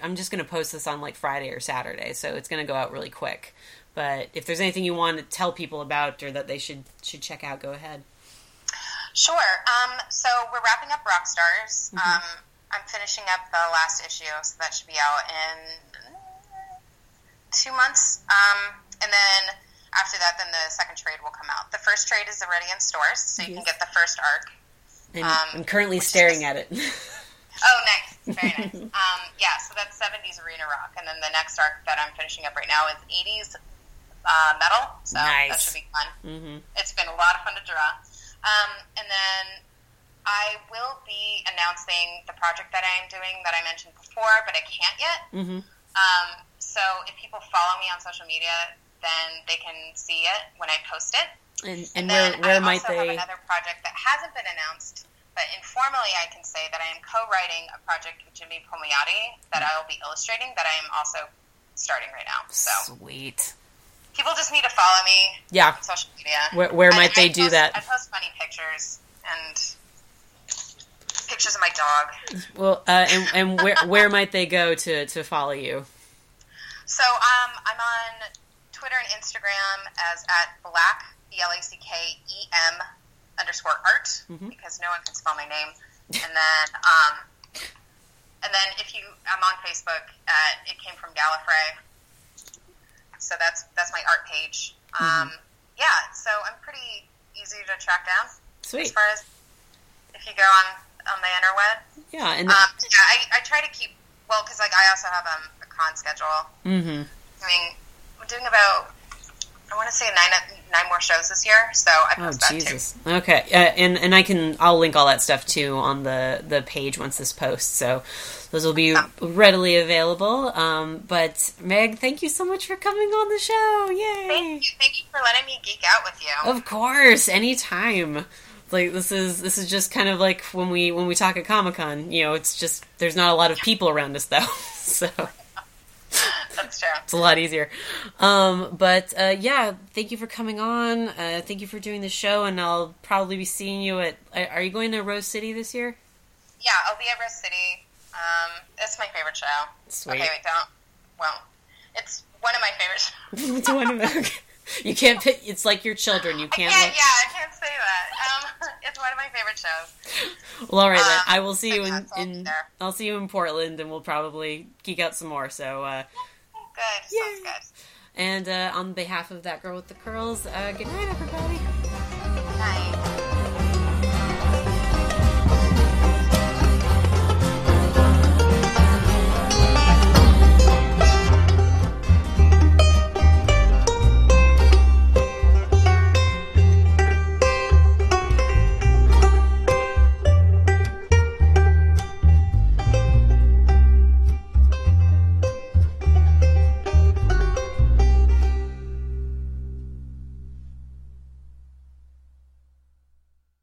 I'm just gonna post this on like Friday or Saturday, so it's gonna go out really quick. but if there's anything you want to tell people about or that they should should check out, go ahead. Sure. Um, so we're wrapping up Rockstars. Um, I'm finishing up the last issue, so that should be out in two months. Um, and then after that, then the second trade will come out. The first trade is already in stores, so you can get the first arc. And Um, I'm currently staring at it. Oh, nice. Very nice. um, yeah, so that's 70s arena rock. And then the next arc that I'm finishing up right now is 80s uh, metal. So that should be fun. hmm It's been a lot of fun to draw. Um, and then I will be announcing the project that I am doing that I mentioned before, but I can't yet. hmm Um, so if people follow me on social media, then they can see it when I post it. And And and where then where I might also they? have another project that hasn't been announced, but informally I can say that I am co-writing a project with Jimmy Palmiotti that I will be illustrating that I am also starting right now. So Sweet. people just need to follow me Yeah. on social media. Where where I- might they I do post- that? I post funny pictures and pictures of my dog. Well, uh, and and where where might they go to to follow you? So um, I'm on Twitter and Instagram as at black b l a c k e m underscore art Mhm. because no one can spell my name. And then um, and then if you I'm on Facebook at it came from Gallifrey. So that's that's my art page. Um, yeah, so I'm pretty easy to track down as far as if you go on on the interweb. Yeah. And Um, yeah, I, I try to keep well because like I also have um, a con schedule. hmm Doing we're doing about I want to say nine nine more shows this year, so I Oh post that Jesus. Okay. Uh, and and I can I'll link all that stuff too on the the page once this posts. So those will be readily available. Um, but Meg, thank you so much for coming on the show. Yay! Thank you, thank you for letting me geek out with you. Of course, anytime. Like this is this is just kind of like when we when we talk at Comic Con. You know, it's just there's not a lot of people around us though, so That's true. it's a lot easier. Um, but uh, yeah, thank you for coming on. Uh, thank you for doing the show, and I'll probably be seeing you at. Are are you going to Rose City this year? Yeah, I'll be at Rose City. Um, it's my favorite show. Sweet. Okay, wait, don't. Well, it's one of my favorite shows. Which one of them? You can't pick. It's like your children. You can't. can't, like- yeah, I can't say that. Um, it's one of my favorite shows. Well, all right then. Um, I will see you in. In. I'll see you in Portland, and we'll probably geek out some more. So. Uh, Good, Yay. sounds good. And uh, on behalf of that girl with the curls, uh, good night, everybody.